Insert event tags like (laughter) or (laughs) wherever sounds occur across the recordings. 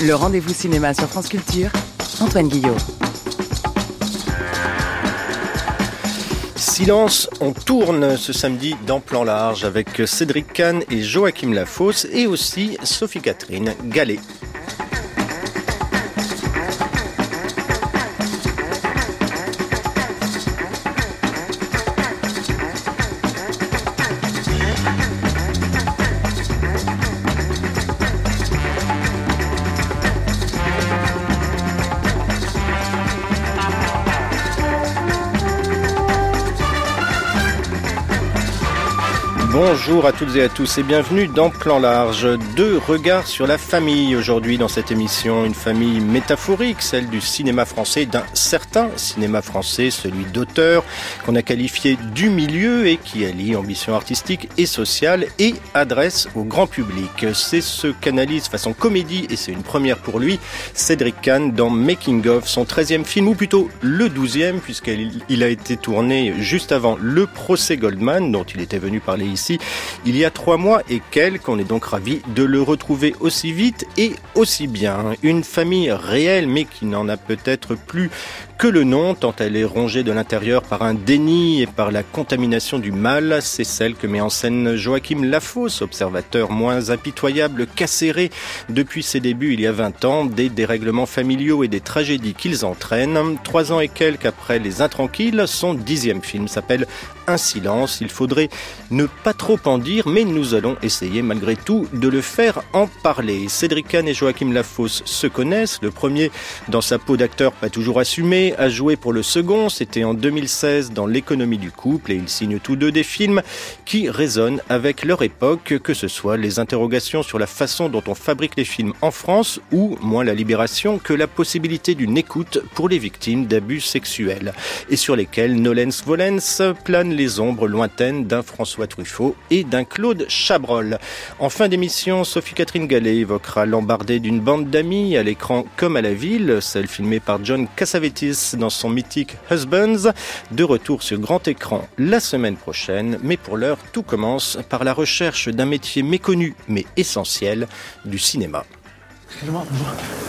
Le rendez-vous cinéma sur France Culture, Antoine Guillot. Silence, on tourne ce samedi dans Plan Large avec Cédric Kahn et Joachim Lafosse et aussi Sophie-Catherine Gallet. Bonjour à toutes et à tous et bienvenue dans Plan Large. Deux regards sur la famille aujourd'hui dans cette émission. Une famille métaphorique, celle du cinéma français, d'un certain cinéma français, celui d'auteur qu'on a qualifié du milieu et qui allie ambition artistique et sociale et adresse au grand public. C'est ce qu'analyse façon comédie et c'est une première pour lui, Cédric Kahn dans Making of, son 13e film ou plutôt le 12e puisqu'il a été tourné juste avant le procès Goldman dont il était venu parler ici il y a trois mois et quelques. On est donc ravi de le retrouver aussi vite et aussi bien. Une famille réelle mais qui n'en a peut-être plus que le nom, tant elle est rongée de l'intérieur par un déni et par la contamination du mal. C'est celle que met en scène Joachim Lafosse, observateur moins impitoyable qu'acéré depuis ses débuts il y a 20 ans, des dérèglements familiaux et des tragédies qu'ils entraînent. Trois ans et quelques après Les Intranquilles, son dixième film s'appelle Un silence. Il faudrait ne pas trop en dire, mais nous allons essayer malgré tout de le faire en parler. Cédric Kahn et Joachim Lafosse se connaissent. Le premier dans sa peau d'acteur pas toujours a joué pour le second, c'était en 2016 dans L'économie du couple et ils signent tous deux des films qui résonnent avec leur époque, que ce soit les interrogations sur la façon dont on fabrique les films en France ou, moins la libération, que la possibilité d'une écoute pour les victimes d'abus sexuels et sur lesquels Nolens Volens plane les ombres lointaines d'un François Truffaut et d'un Claude Chabrol. En fin d'émission, Sophie-Catherine Gallet évoquera l'embardée d'une bande d'amis à l'écran comme à la ville, celle filmée par John Cassavetes dans son mythique Husbands, de retour sur grand écran la semaine prochaine. Mais pour l'heure, tout commence par la recherche d'un métier méconnu mais essentiel du cinéma. Excusez-moi,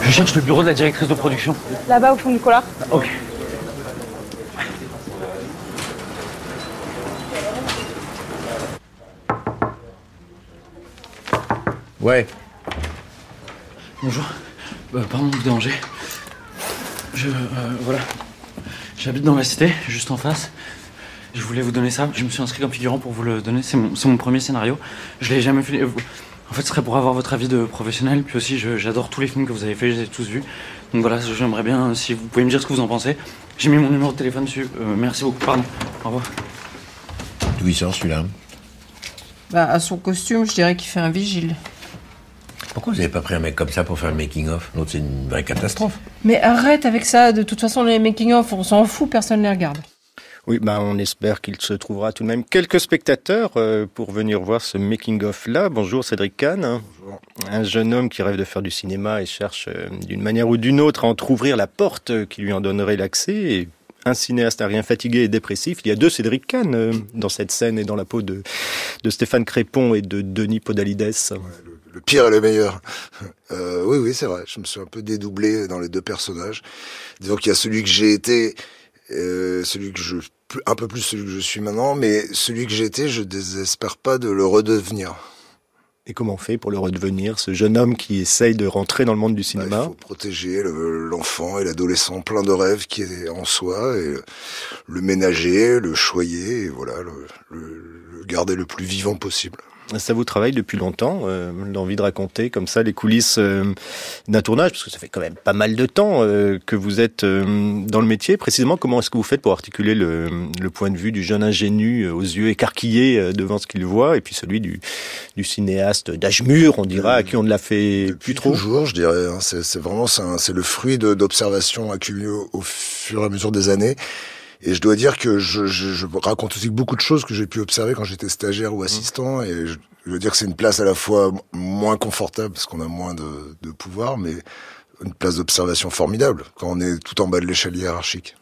je cherche le bureau de la directrice de production. Là-bas au fond du couloir. ok. Ouais. Bonjour. Euh, pardon de vous déranger. Je. euh, voilà. J'habite dans la cité, juste en face. Je voulais vous donner ça. Je me suis inscrit comme figurant pour vous le donner. C'est mon, premier scénario. Je l'ai jamais fait. En fait, ce serait pour avoir votre avis de professionnel. Puis aussi, je- j'adore tous les films que vous avez fait. Je les ai tous vus. Donc voilà, j'aimerais bien, si vous pouvez me dire ce que vous en pensez. J'ai mis mon numéro de téléphone dessus. Euh, merci beaucoup. Pardon. Au revoir. D'où il sort celui-là? Bah, à son costume, je dirais qu'il fait un vigile. Pourquoi vous avez pas pris un mec comme ça pour faire le making-of L'autre, c'est une vraie catastrophe. Mais arrête avec ça, de toute façon, les making-of, on s'en fout, personne les regarde. Oui, bah on espère qu'il se trouvera tout de même quelques spectateurs euh, pour venir voir ce making-of là. Bonjour Cédric Kahn. Un jeune homme qui rêve de faire du cinéma et cherche euh, d'une manière ou d'une autre à entrouvrir la porte euh, qui lui en donnerait l'accès. Et un cinéaste à rien fatigué et dépressif. Il y a deux Cédric Kahn euh, dans cette scène et dans la peau de, de Stéphane Crépon et de Denis Podalides. Le pire et le meilleur. Euh, oui, oui, c'est vrai. Je me suis un peu dédoublé dans les deux personnages. Disons qu'il y a celui que j'ai été, euh, celui que je, un peu plus celui que je suis maintenant, mais celui que j'ai été, je désespère pas de le redevenir. Et comment on fait pour le redevenir, ce jeune homme qui essaye de rentrer dans le monde du Bah, cinéma il faut protéger le- l'enfant et l'adolescent plein de rêves qui est en soi, et le ménager, le choyer, et voilà, le, le- le garder le plus vivant possible. Ça vous travaille depuis longtemps, euh, l'envie de raconter comme ça les coulisses euh, d'un tournage, parce que ça fait quand même pas mal de temps euh, que vous êtes euh, dans le métier. Précisément, comment est-ce que vous faites pour articuler le, le point de vue du jeune ingénu euh, aux yeux écarquillés euh, devant ce qu'il voit, et puis celui du, du cinéaste d'âge mûr, on dira, à qui on ne l'a fait plus trop? Toujours, je dirais. hein. C'est vraiment c'est le fruit d'observations accumulées au, au fur et à mesure des années. Et je dois dire que je, je, je raconte aussi beaucoup de choses que j'ai pu observer quand j'étais stagiaire ou assistant. Et je, je veux dire que c'est une place à la fois moins confortable parce qu'on a moins de, de pouvoir, mais une place d'observation formidable quand on est tout en bas de l'échelle hiérarchique.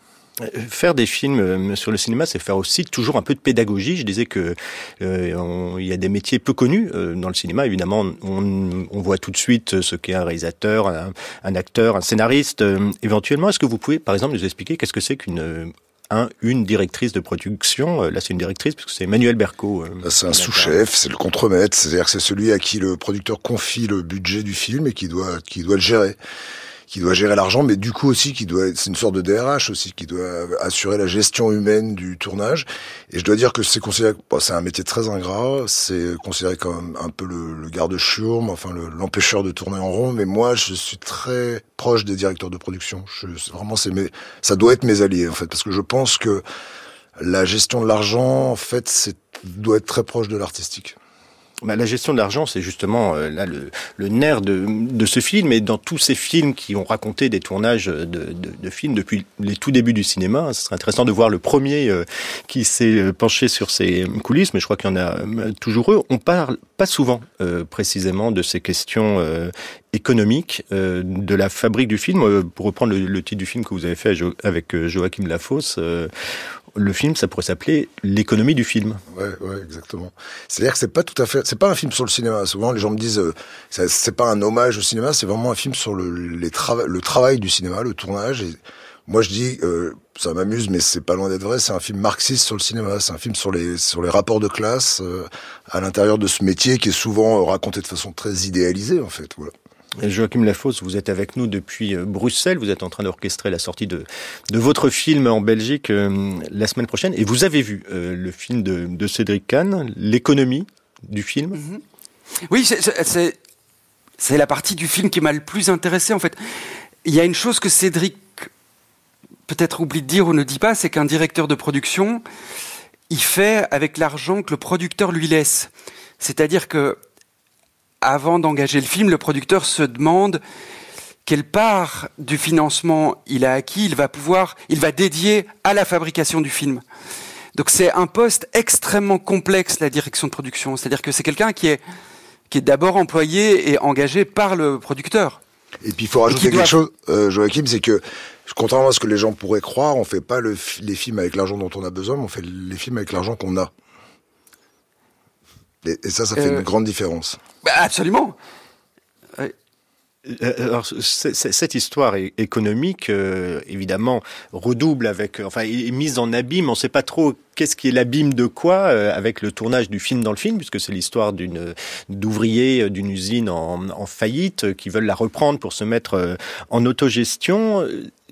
Faire des films euh, sur le cinéma, c'est faire aussi toujours un peu de pédagogie. Je disais que euh, il y a des métiers peu connus euh, dans le cinéma. Évidemment, on, on voit tout de suite ce qu'est un réalisateur, un, un, acteur, un scénariste. éventuellement, est-ce que vous pouvez, par exemple, nous expliquer qu'est-ce que c'est qu'une un, une directrice de production. Là, c'est une directrice puisque c'est Emmanuel Berco. c'est un sous-chef, c'est le contremaître, c'est-à-dire que c'est celui à qui le producteur confie le budget du film et qui doit, qui doit le gérer qui doit gérer l'argent, mais du coup aussi qui doit, c'est une sorte de DRH aussi, qui doit assurer la gestion humaine du tournage. Et je dois dire que c'est considéré, bon, c'est un métier très ingrat, c'est considéré comme un peu le, garde-chiourme, enfin l'empêcheur de tourner en rond. Mais moi, je suis très proche des directeurs de production. Je, vraiment, c'est mes, ça doit être mes alliés en fait, parce que je pense que la gestion de l'argent, en fait, c'est doit être très proche de l'artistique. Bah, la gestion de l'argent, c'est justement euh, là le, nerf de, de, ce film. Et dans tous ces films qui ont raconté des tournages de, films depuis les tout débuts du cinéma, ce serait intéressant de voir le premier euh, qui s'est euh, penché sur ces coulisses, mais je crois qu'il y en a toujours eux. On parle pas souvent précisément de ces questions économiques de la fabrique du film. pour reprendre le, titre du film que vous avez fait avec Joachim Lafosse, le film, ça pourrait s'appeler l'économie du film. Ouais, ouais, exactement. C'est-à-dire que c'est pas tout à fait, c'est pas un film sur le cinéma. Souvent, les gens me disent, euh, c'est pas un hommage au cinéma, c'est vraiment un film sur le, les le travail du cinéma, le tournage. Moi, je dis, euh, ça m'amuse, mais c'est pas loin d'être vrai. C'est un film marxiste sur le cinéma. C'est un film sur les sur les rapports de classe euh, à l'intérieur de ce métier qui est souvent raconté de façon très idéalisée, en fait. Voilà. Joachim Lafosse, vous êtes avec nous depuis euh, Bruxelles. Vous êtes en train d'orchestrer la sortie de, de votre film en Belgique euh, la semaine prochaine. Et vous avez vu euh, le film de, Cédric Kahn, l'économie du film. Mm-hmm. Oui, c'est la partie du film qui m'a le plus intéressé en fait. Il y a une chose que Cédric peut-être oublie de dire ou ne dit pas, c'est qu'un directeur de production, il fait avec l'argent que le producteur lui laisse. C'est-à-dire que avant d'engager le film, le producteur se demande quelle part du financement il a acquis, il va pouvoir, il va dédier à la fabrication du film. Donc c'est un poste extrêmement complexe, la direction de production. C'est-à-dire que c'est quelqu'un qui est, qui est d'abord employé et engagé par le producteur. Et puis il faut rajouter quelque chose, euh, Joachim, c'est que contrairement à ce que les gens pourraient croire, on fait pas le, les films avec l'argent dont on a besoin, mais on fait les films avec l'argent qu'on a. Et, ça, ça fait euh, une grande différence. Bah, absolument. Euh, alors, cette histoire économique, euh, évidemment, redouble avec, enfin, est mise en abîme. On ne sait pas trop qu'est-ce qui est l'abîme de quoi avec le tournage du film dans le film, puisque c'est l'histoire d'une d'ouvriers d'une usine en, en, faillite qui veulent la reprendre pour se mettre en autogestion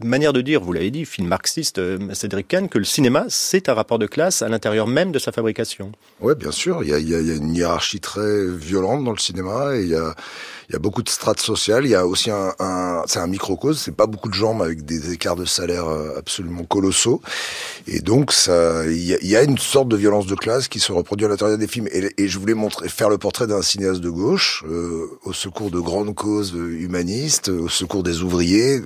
manière de dire, vous l'avez dit, film marxiste, euh, Cédric Kahn, que le cinéma, c'est un rapport de classe à l'intérieur même de sa fabrication. Oui, bien sûr. Il y, a, il y, a, une hiérarchie très violente dans le cinéma et il y a, il y a beaucoup de strates sociales. Il y a aussi un, un c'est un microcosme. C'est pas beaucoup de gens avec des écarts de salaire euh, absolument colossaux. Et donc, ça, il y, il y a une sorte de violence de classe qui se reproduit à l'intérieur des films. Et, et, je voulais montrer, faire le portrait d'un cinéaste de gauche, euh, au secours de grandes causes humanistes, au secours des ouvriers,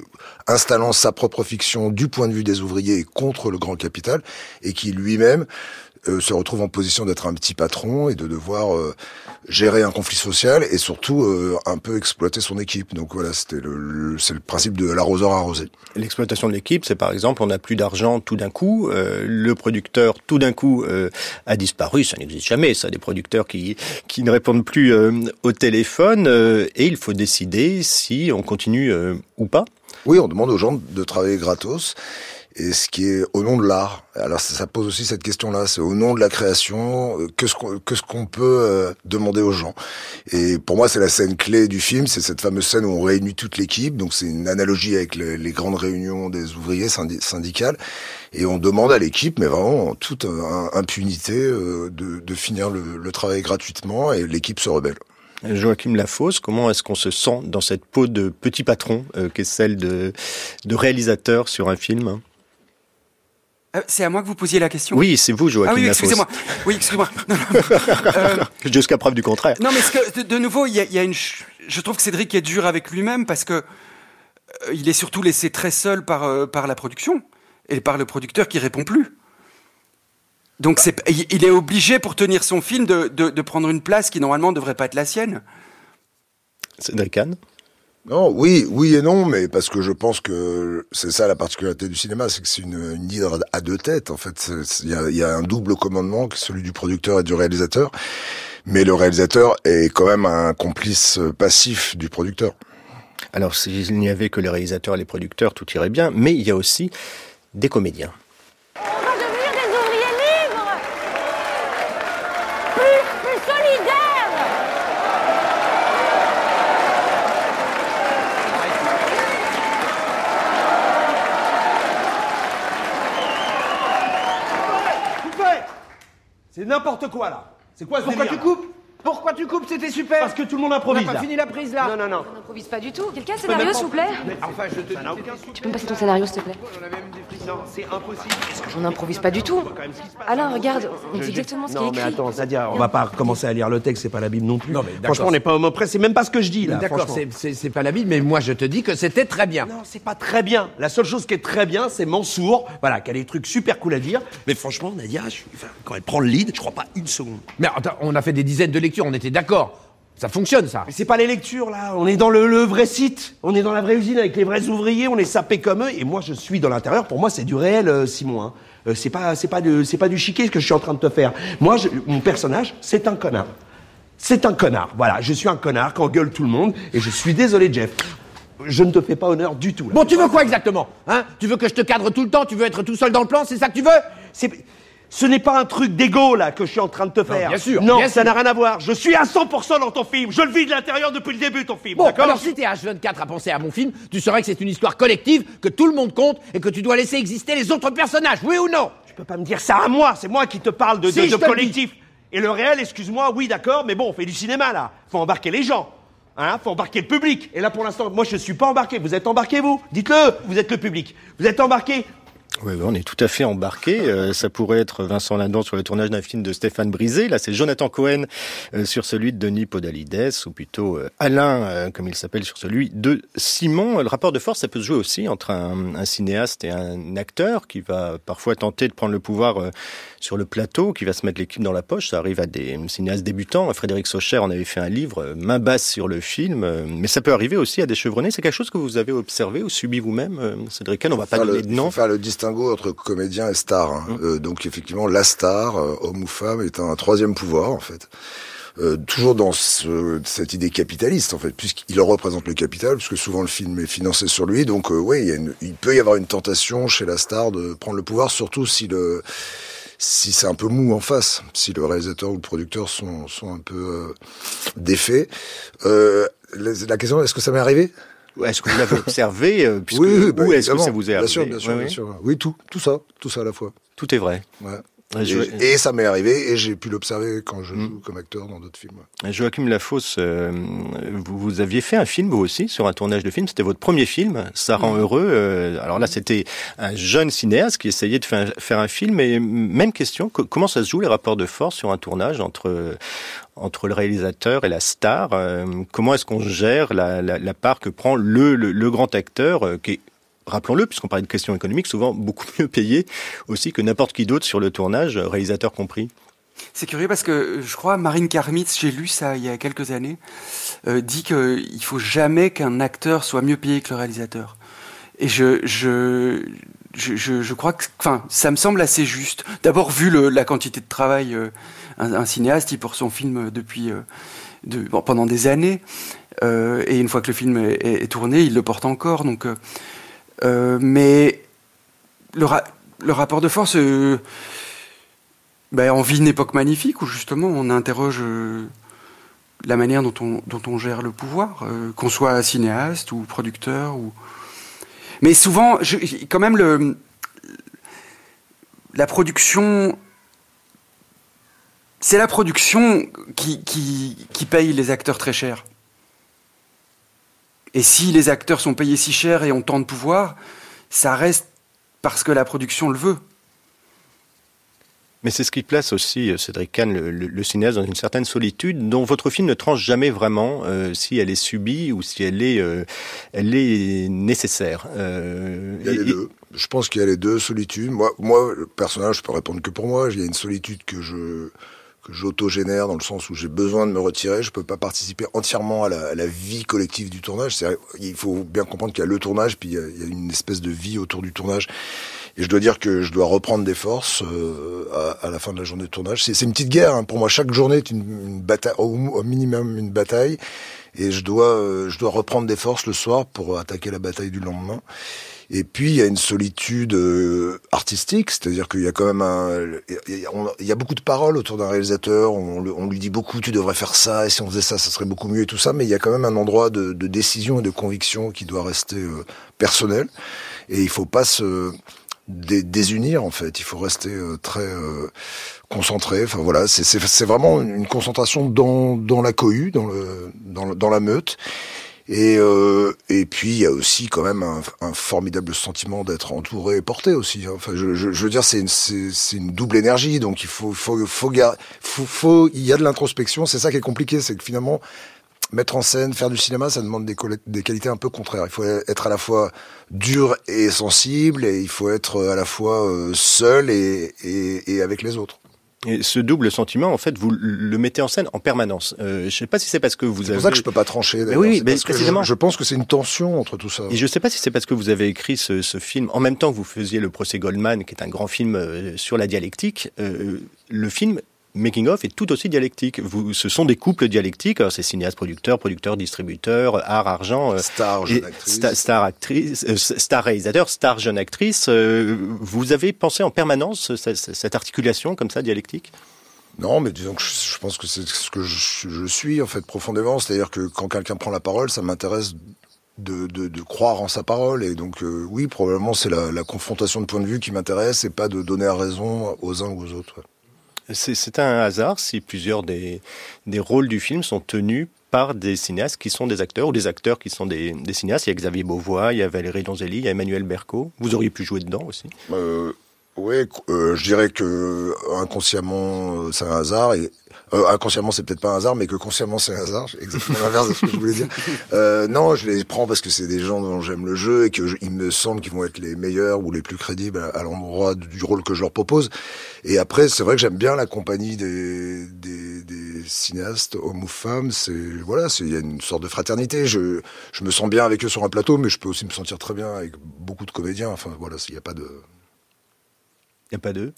installant sa propre fiction du point de vue des ouvriers contre le grand capital, et qui lui-même euh, se retrouve en position d'être un petit patron et de devoir euh, gérer un conflit social et surtout euh, un peu exploiter son équipe. Donc voilà, c'était le, c'est le principe de l'arroseur arrosé. L'exploitation de l'équipe, c'est par exemple, on n'a plus d'argent tout d'un coup, le producteur tout d'un coup a disparu, ça n'existe jamais, ça, des producteurs qui qui ne répondent plus au téléphone et il faut décider si on continue ou pas. Oui, on demande aux gens de travailler gratos et ce qui est au nom de l'art. Alors ça, pose aussi cette question-là, c'est au nom de la création, euh, que ce qu'on que ce qu'on peut euh, demander aux gens. Et pour moi, c'est la scène clé du film, c'est cette fameuse scène où on réunit toute l'équipe. Donc c'est une analogie avec les grandes réunions des ouvriers syndicales, et on demande à l'équipe, mais vraiment en toute impunité, euh, de, de finir le, le travail gratuitement, et l'équipe se rebelle. Joachim Lafosse, comment est-ce qu'on se sent dans cette peau de petit patron, euh, qui est celle de, de réalisateur sur un film euh, c'est à moi que vous posiez la question Oui, c'est vous, Joachim. Ah oui, excusez-moi. Oui, excusez-moi. (laughs) euh, Jusqu'à preuve du contraire. Non, mais que, de, nouveau, il y a, y a, une. Je trouve que Cédric est dur avec lui-même parce que euh, il est surtout laissé très seul par, euh, par la production et par le producteur qui répond plus. Donc c'est, il est obligé pour tenir son film de, de, de prendre une place qui normalement ne devrait pas être la sienne. Cédric Kahn Non, oui, oui et non, mais parce que je pense que c'est ça la particularité du cinéma, c'est que c'est une, une hydre à deux têtes. En fait, il y a, y a, un double commandement, celui du producteur et du réalisateur, mais le réalisateur est quand même un complice passif du producteur. Alors, s'il n'y avait que les réalisateurs et les producteurs, tout irait bien, mais il y a aussi des comédiens. On va devenir des ouvriers libres Plus, plus solidaires Coupez C'est n'importe quoi là. C'est quoi ce Pourquoi délire, tu là coupes Pourquoi tu coupes C'était super Parce que tout le monde On improvise n'a pas là. fini la prise là Non, non, non. On n'improvise pas du tout. Quelqu'un a scénario, pas- s'il vous plaît enfin, je te Ça n'a aucun Tu peux me passer ton scénario, s'il te plaît Non, c'est impossible. On n'improvise pas du tout. Alain, regarde, on je- exactement ce qui est Non, mais écrit. attends, Zadia, on va pas commencer à lire le texte, c'est pas la Bible non plus. Non, mais franchement, on n'est pas homo près, c'est même pas ce que je dis là. D'accord, c'est- pas la Bible, mais moi je te dis que c'était très bien. Non, c'est pas très bien. La seule chose qui est très bien, c'est Mansour, voilà, qui a des trucs super cool à dire. Mais franchement, Nadia, quand elle prend le lead, je crois pas une seconde. Mais attends, on a fait des dizaines de on était d'accord. Ça fonctionne ça. Mais c'est pas les lectures là, on est dans le, le vrai site, on est dans la vraie usine avec les vrais ouvriers, on est sapés comme eux, et moi je suis dans l'intérieur. Pour moi, c'est du réel, euh, Simon. hein. Euh, c'est pas, c'est pas de, c'est pas du chiquet ce que je suis en train de te faire. Moi, je- mon personnage, c'est un connard. C'est un connard. Voilà, je suis un connard qui engueule tout le monde, et je suis désolé, Jeff. Je ne te fais pas honneur du tout. Là. Bon, tu veux quoi exactement Hein? Tu veux que je te cadre tout le temps? Tu veux être tout seul dans le plan? C'est ça que tu veux? C'est- Ce n'est pas un truc d'égo là que je suis en train de te faire. bien sûr, Non, bien ça sûr. n'a rien à voir. Je suis à 100% dans ton film. Je le vis de l'intérieur depuis le début ton film. Bon, d'accord alors si t'es H24 à penser à mon film, tu saurais que c'est une histoire collective, que tout le monde compte et que tu dois laisser exister les autres personnages, oui ou non? Tu peux pas me dire ça à moi. C'est moi qui te parle de, Si, de- je de te le collectif. Et le réel, excuse-moi, oui, d'accord, mais bon, on fait du cinéma là. Faut embarquer les gens. Hein, faut embarquer le public. Et là, pour l'instant, moi, je suis pas embarqué. Vous êtes embarqué, vous? Dites-le. Vous êtes le public. Vous êtes embarqué. Oui, on est tout à fait embarqué. Euh, ça pourrait être Vincent Lindon sur le tournage d'un film de Stéphane Brisé. Là, c'est Jonathan Cohen euh, sur celui de Denis Podalides, ou plutôt euh, Alain, euh, comme il s'appelle, sur celui de Simon. Le rapport de force, ça peut se jouer aussi entre un, un cinéaste et un acteur qui va parfois tenter de prendre le pouvoir euh, sur le plateau, qui va se mettre l'équipe dans la poche. Ça arrive à des cinéastes débutants. Frédéric Socher en avait fait un livre, euh, main basse sur le film. Euh, Mais ça peut arriver aussi à des chevronnés. C'est quelque chose que vous avez observé ou subi vous-même, euh, Cédric On va pas donner de nom. faut faire le distinguo entre comédien et star. hein. Mmh. Euh, donc effectivement, la star, euh, homme ou femme, est un troisième pouvoir en fait. Euh, toujours dans ce- cette idée capitaliste en fait, puisqu'il représente le capital, puisque souvent le film est financé sur lui. Donc euh, oui, il, y a une- il peut y avoir une tentation chez la star de prendre le pouvoir, surtout si le si c'est un peu mou en face, si le réalisateur ou le producteur sont, sont un peu défaits. La question, est-ce que ça m'est arrivé? Est-ce que vous l'avez (laughs) observé euh, puisque, Oui, oui, bah, Ou est-ce que ça vous est arrivé Bien sûr, bien sûr, Oui, bien sûr. Oui, tout, tout ça, tout ça à la fois. Tout est vrai. Ouais. Et Et, je- et ça m'est arrivé et j'ai pu l'observer quand je Mm. joue comme acteur dans d'autres films. Joachim Lafosse, euh, vous, vous aviez fait un film vous aussi sur un tournage de film. C'était votre premier film, Ça rend heureux. Euh, alors là, c'était un jeune cinéaste qui essayait de faire, faire un film. Et même question, co- comment ça se joue les rapports de force sur un tournage entre entre le réalisateur et la star Euh, Comment est-ce qu'on gère la, la, la part que prend le, le, le grand acteur qui est Rappelons-le, puisqu'on parlait de questions économiques, souvent beaucoup (laughs) mieux payé aussi que n'importe qui d'autre sur le tournage, réalisateur compris. C'est curieux parce que je crois Marine Karmitz, j'ai lu ça il y a quelques années, euh, dit qu'il faut jamais qu'un acteur soit mieux payé que le réalisateur. Et je, je, je, je, crois que, enfin, ça me semble assez juste. D'abord, vu la quantité de travail, euh, un, cinéaste, il pour son film depuis, euh, pendant des années, euh, et une fois que le film est, est- tourné, il le porte encore. Donc, euh, euh, mais le, ra- le rapport de force. euh, ben, on vit une époque magnifique où justement on interroge euh, la manière dont on, dont on gère le pouvoir, euh, qu'on soit cinéaste ou producteur. Ou... Mais souvent, quand même, le, la production. C'est la production qui paye les acteurs très cher. Et si les acteurs sont payés si cher et ont tant de pouvoir, ça reste parce que la production le veut. Mais c'est ce qui place aussi, euh, Cédric Kahn, le, le- le cinéaste, dans une certaine solitude dont votre film ne tranche jamais vraiment euh, si elle est subie ou si elle est, euh, elle est nécessaire. Euh, Il y a les et- deux. Je pense qu'il y a les deux solitudes. Moi, moi, le personnage, je peux répondre que pour moi. Il y a une solitude que je que j'auto-génère dans le sens où j'ai besoin de me retirer. Je peux pas participer entièrement à la, à la vie collective du tournage. Il faut bien comprendre qu'il y a le tournage, puis il y a, une espèce de vie autour du tournage. Et je dois dire que je dois reprendre des forces euh, à, la fin de la journée de tournage. C'est une petite guerre. hein. Pour moi, chaque journée est une, bataille, au, au minimum une bataille. Et je dois, euh, je dois reprendre des forces le soir pour attaquer la bataille du lendemain. Et puis il y a une solitude euh, artistique, c'est-à-dire qu'il y a quand même un, il y a- beaucoup de paroles autour d'un réalisateur. On, lui dit beaucoup, tu devrais faire ça, et si on faisait ça, ça serait beaucoup mieux et tout ça. Mais il y a quand même un endroit de, décision et de conviction qui doit rester euh, personnel. Et il faut pas se dé- désunir en fait. Il faut rester euh, très concentré. Enfin voilà, c'est- vraiment une concentration dans dans la cohue, dans, le- dans la meute. Et, euh, et puis il y a aussi quand même un, formidable sentiment d'être entouré et porté aussi. hein. Enfin, je, je, je veux dire, c'est une, c'est, une double énergie, donc il faut, faut, faut, gar- faut, faut, il y a de l'introspection. C'est ça qui est compliqué, c'est que finalement, mettre en scène, faire du cinéma, ça demande des, des qualités un peu contraires. Il faut être à la fois dur et sensible, et il faut être à la fois euh, seul et, et, et avec les autres. Et ce double sentiment, en fait, vous le mettez en scène en permanence. Euh, je ne sais pas si c'est parce que vous C'est avez. pour ça que je peux pas trancher. Mais oui, C'est mais parce que je- précisément. Je, pense que c'est une tension entre tout ça. Et je ne sais pas si c'est parce que vous avez écrit ce, ce film en même temps que vous faisiez le procès Goldman, qui est un grand film euh, sur la dialectique. euh, le film Making of est tout aussi dialectique. Vous, ce sont des couples dialectiques. C'est cinéaste, producteur, producteur, distributeur, art, argent, euh, Star, jeune actrice. sta- star actrice, euh, star réalisateur, star jeune actrice. euh, vous avez pensé en permanence cette, cette articulation comme ça dialectique? Non, mais disons que je, pense que c'est ce que je, je suis en fait profondément. C'est-à-dire que quand quelqu'un prend la parole, ça m'intéresse de, de, de croire en sa parole. Et donc euh, oui, probablement c'est la, la confrontation de points de vue qui m'intéresse et pas de donner à raison aux uns ou aux autres. ouais. C'est un hasard si plusieurs des, des rôles du film sont tenus par des cinéastes qui sont des acteurs ou des acteurs qui sont des, cinéastes. Il y a Xavier Beauvois, il y a Valérie Donzelli, il y a Emmanuel Berco. Vous auriez pu jouer dedans aussi. Euh, ouais, euh, je dirais que inconsciemment euh, c'est un hasard euh, inconsciemment c'est peut-être pas un hasard, mais que consciemment c'est un hasard. Exactement l'inverse de ce que je voulais dire. Euh, non, je les prends parce que c'est des gens dont j'aime le jeu et que me semble qu'ils vont être les meilleurs ou les plus crédibles à, à l'endroit du rôle que je leur propose. Et après, c'est vrai que j'aime bien la compagnie des, des, des cinéastes, hommes ou femmes. C'est voilà, c'est il y a une sorte de fraternité. Je je me sens bien avec eux sur un plateau, mais je peux aussi me sentir très bien avec beaucoup de comédiens. Enfin voilà, il n'y a pas de Il n'y a pas d'eux.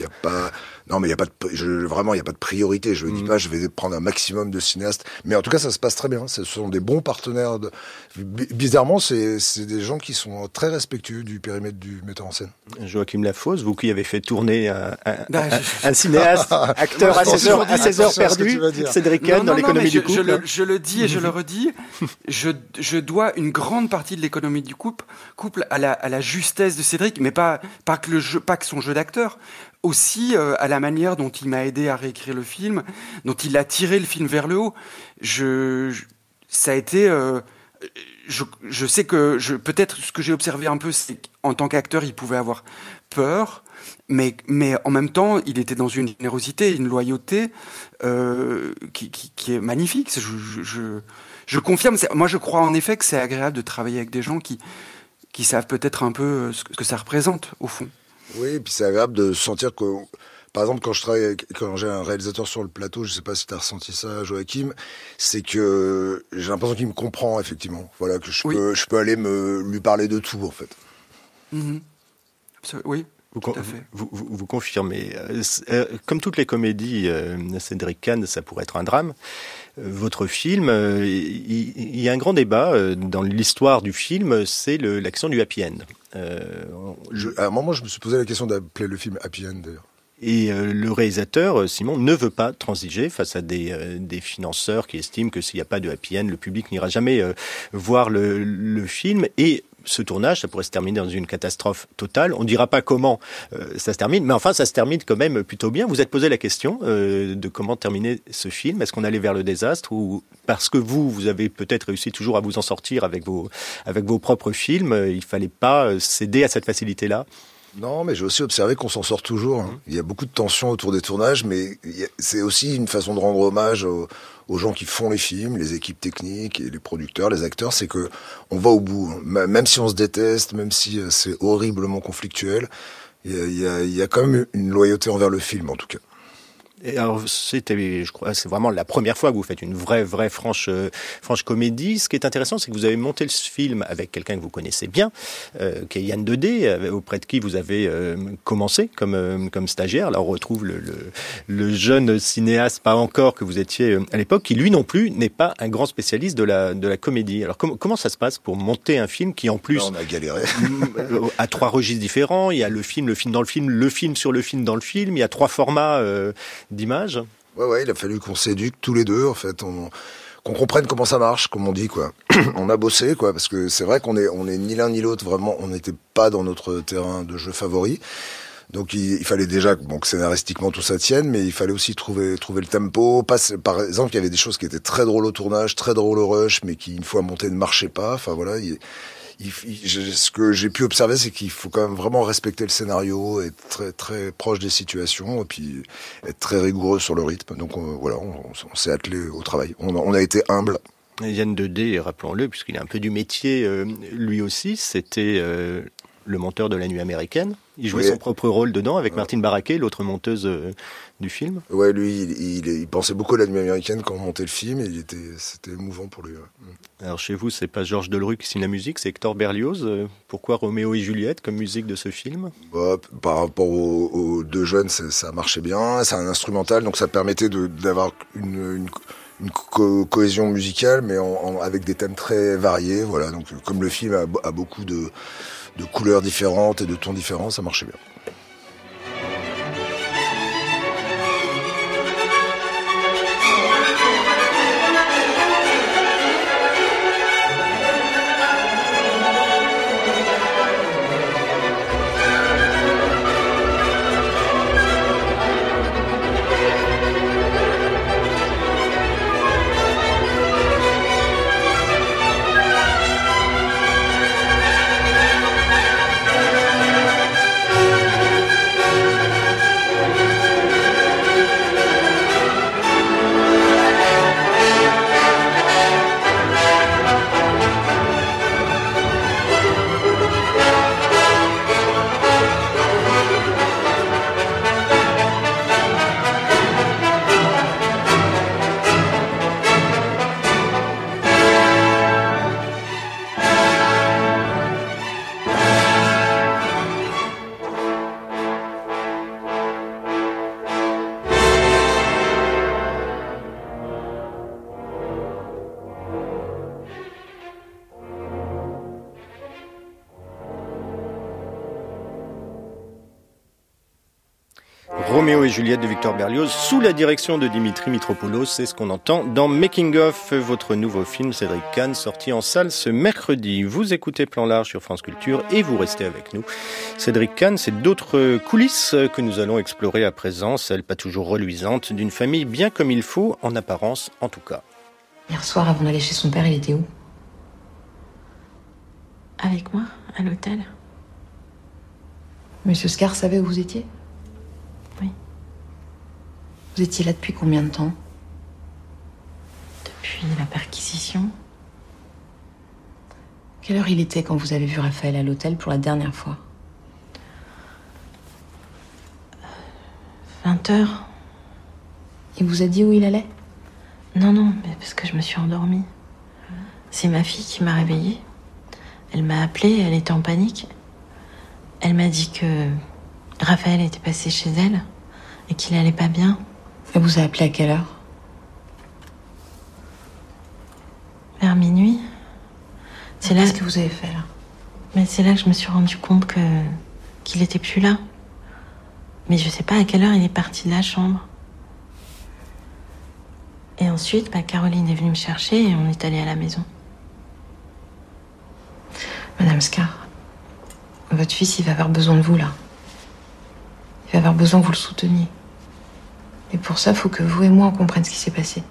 Il y a pas, non, mais il y a pas de, je, vraiment, il y a pas de priorité. Je ne dis pas, je vais prendre un maximum de cinéastes. Mais en tout cas, ça se passe très bien. Ce sont des bons partenaires. De... Bizarrement, c'est, c'est des gens qui sont très respectueux du périmètre du metteur en scène. Joachim Lafosse, vous qui avez fait tourner un, un, Bah, un- je- un cinéaste, (laughs) acteur à Attention, 16 heures, à 16 heures attention à ce que perdu. Cédric Kahn dans l'économie du je, je couple. le, je le dis et je le (laughs) redis, je, je dois une grande partie de l'économie du couple, couple à, la, à la justesse de Cédric, mais pas, pas, que, le jeu, pas que son jeu d'acteur, aussi euh, à la manière dont il m'a aidé à réécrire le film, dont il a tiré le film vers le haut. Je, ça a été... euh, je, je sais que peut-être ce que j'ai observé un peu, c'est qu'en tant qu'acteur, il pouvait avoir peur, mais, mais en même temps, il était dans une générosité, une loyauté euh, qui, qui, qui est magnifique. Je, je, je, confirme. Moi, je crois en effet que c'est agréable de travailler avec des gens qui, qui savent peut-être un peu euh, ce que ça représente, au fond. Oui, et puis c'est agréable de sentir que, par exemple, quand je travaille, avec- quand j'ai un réalisateur sur le plateau, je sais pas si tu as ressenti ça, Joachim, c'est que j'ai l'impression qu'il me comprend effectivement. Voilà, que je Oui. peux, je peux aller me lui parler de tout en fait. Mhm. Oui. Vous, Tout con- à fait. vous, vous- vous confirmez. Euh, euh, comme toutes les comédies, euh, Cédric Kahn, ça pourrait être un drame. Euh, votre film, il y, a un grand débat dans l'histoire du film, c'est l'action du happy end. Je, à un moment, je me suis posé la question d'appeler le film Happy End d'ailleurs. Et le réalisateur, Simon, ne veut pas transiger face à des, des financeurs qui estiment que s'il n'y a pas de happy end, le public n'ira jamais voir le, le film. Et ce tournage, ça pourrait se terminer dans une catastrophe totale. On ne dira pas comment euh, ça se termine, mais enfin, ça se termine quand même plutôt bien. Vous êtes posé la question euh, de comment terminer ce film. Est-ce qu'on allait vers le désastre ou parce que vous, vous avez peut-être réussi toujours à vous en sortir avec vos, avec vos propres films, euh, il fallait pas céder à cette facilité-là? Non, mais j'ai aussi observé qu'on s'en sort toujours. hein. Il y a beaucoup de tensions autour des tournages, mais c'est aussi une façon de rendre hommage aux, aux gens qui font les films, les équipes techniques et les producteurs, les acteurs. C'est que on va au bout, hein. Même si on se déteste, même si euh, c'est horriblement conflictuel. Il y, a, il y a- il y a quand même une loyauté envers le film, en tout cas. Et alors, c'était, je crois, c'est vraiment la première fois que vous faites une vraie, vraie franche, euh, franche comédie. Ce qui est intéressant, c'est que vous avez monté le film avec quelqu'un que vous connaissez bien, euh, qui est Yann Dedé, euh, auprès de qui vous avez euh, commencé comme, euh, comme stagiaire. Là, on retrouve le, le, le jeune cinéaste, pas encore que vous étiez à l'époque, qui lui non plus n'est pas un grand spécialiste de la, de la comédie. Alors, com- comment ça se passe pour monter un film qui, en plus, Là, on a galéré. (laughs) à trois registres différents. Il y a le film, le film dans le film, le film sur le film dans le film. Il y a trois formats euh, d'images. Ouais, ouais, il a fallu qu'on s'éduque tous les deux, en fait. On, qu'on comprenne comment ça marche, comme on dit, quoi. (clears throat) on a bossé, quoi, parce que c'est vrai qu'on est, on est ni l'un ni l'autre, vraiment, on n'était pas dans notre terrain de jeu favori. Donc il, fallait déjà bon, que scénaristiquement tout ça tienne, mais il fallait aussi trouver trouver le tempo. Pas, par exemple, il y avait des choses qui étaient très drôles au tournage, très drôles au rush, mais qui une fois montées ne marchaient pas. Enfin voilà, il, il- il- je- ce que j'ai pu observer, c'est qu'il faut quand même vraiment respecter le scénario, être très très proche des situations, et puis être très rigoureux sur le rythme. Donc on- voilà, on, on s'est attelé au travail. On, a- on a été humble. Yann Dedé, rappelons-le, puisqu'il est un peu du métier euh, lui aussi, c'était euh, le monteur de La Nuit américaine. Il jouait Oui. son propre rôle dedans avec Martine Barraquet, l'autre monteuse euh, du film. Ouais, lui, il, il, il pensait beaucoup à la nuit américaine quand on montait le film, et il était, c'était émouvant pour lui. ouais. Alors chez vous, c'est pas Georges Delru qui signe la musique, c'est Hector Berlioz. Euh, Pourquoi Roméo et Juliette comme musique de ce film? Bah, par rapport aux, aux deux jeunes, ça, marchait bien. C'est un instrumental, donc ça permettait d'avoir une, une, une co- cohésion musicale, mais en, en- avec des thèmes très variés. Voilà, donc comme le film a beaucoup de, de couleurs différentes et de tons différents, ça marchait bien. De Victor Berlioz, sous la direction de Dimitri Mitropoulos, c'est ce qu'on entend dans Making of, votre nouveau film Cédric Kahn, sorti en salle ce mercredi. Vous écoutez Plan Large sur France Culture et vous restez avec nous. Cédric Kahn, c'est d'autres coulisses que nous allons explorer à présent, celles pas toujours reluisantes, d'une famille bien comme il faut, en apparence en tout cas. Hier soir, avant d'aller chez son père, il était où? Avec moi, à l'hôtel? Monsieur Scar savait où vous étiez? Vous étiez là depuis combien de temps Depuis la perquisition. Quelle heure il était quand vous avez vu Raphaël à l'hôtel pour la dernière fois 20 heures. Il vous a dit où il allait Non, non, mais parce que je me suis endormie. C'est ma fille qui m'a réveillée. Elle m'a appelée, elle était en panique. Elle m'a dit que Raphaël était passé chez elle et qu'il allait pas bien. Elle vous a appelé à quelle heure? Vers minuit. C'est là. Qu'est-ce que vous avez fait là? Mais c'est là que je me suis rendu compte que qu'il était plus là. Mais je sais pas à quelle heure il est parti de la chambre. Et ensuite, bah, Caroline est venue me chercher et on est allé à la maison. Madame Scar, votre fils, il va avoir besoin de vous là. Il va avoir besoin que vous le souteniez. Et pour ça, il faut que vous et moi on comprenne ce qui s'est passé.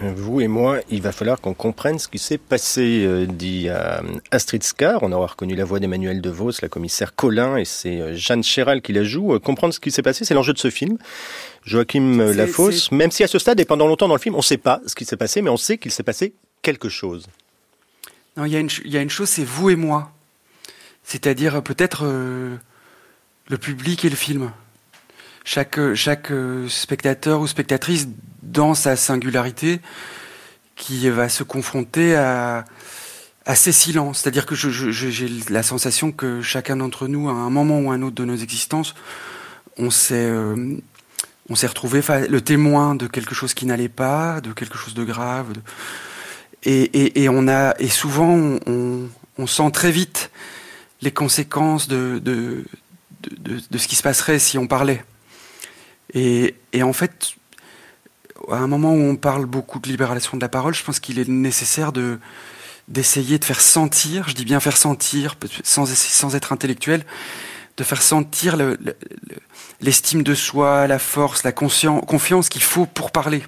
Vous et moi, il va falloir qu'on comprenne ce qui s'est passé, euh, dit euh, Astrid Scar. On aura reconnu la voix d'Emmanuel DeVos, la commissaire Colin, et c'est euh, Jeanne Chéral qui la joue. Euh, comprendre ce qui s'est passé, c'est l'enjeu de ce film. Joachim Lafosse, même si à ce stade et pendant longtemps dans le film, on ne sait pas ce qui s'est passé, mais on sait qu'il s'est passé quelque chose. Non, il y, a une ch- il y a une chose, c'est vous et moi. C'est-à-dire peut-être euh, le public et le film. Chaque, euh, spectateur ou spectatrice dans sa singularité qui va se confronter à, à ces silences. C'est-à-dire que j'ai la sensation que chacun d'entre nous, à un moment ou un autre de nos existences, on s'est euh, retrouvé le témoin de quelque chose qui n'allait pas, de quelque chose de grave. Et, et, on a et souvent on, on, on sent très vite les conséquences de, de, de, de- de ce qui se passerait si on parlait. Et, et en fait, à un moment où on parle beaucoup de libération de la parole, je pense qu'il est nécessaire de d'essayer de faire sentir, je dis bien faire sentir, sans, sans être intellectuel, de faire sentir le- le- le- l'estime de soi, la force, la confiance qu'il faut pour parler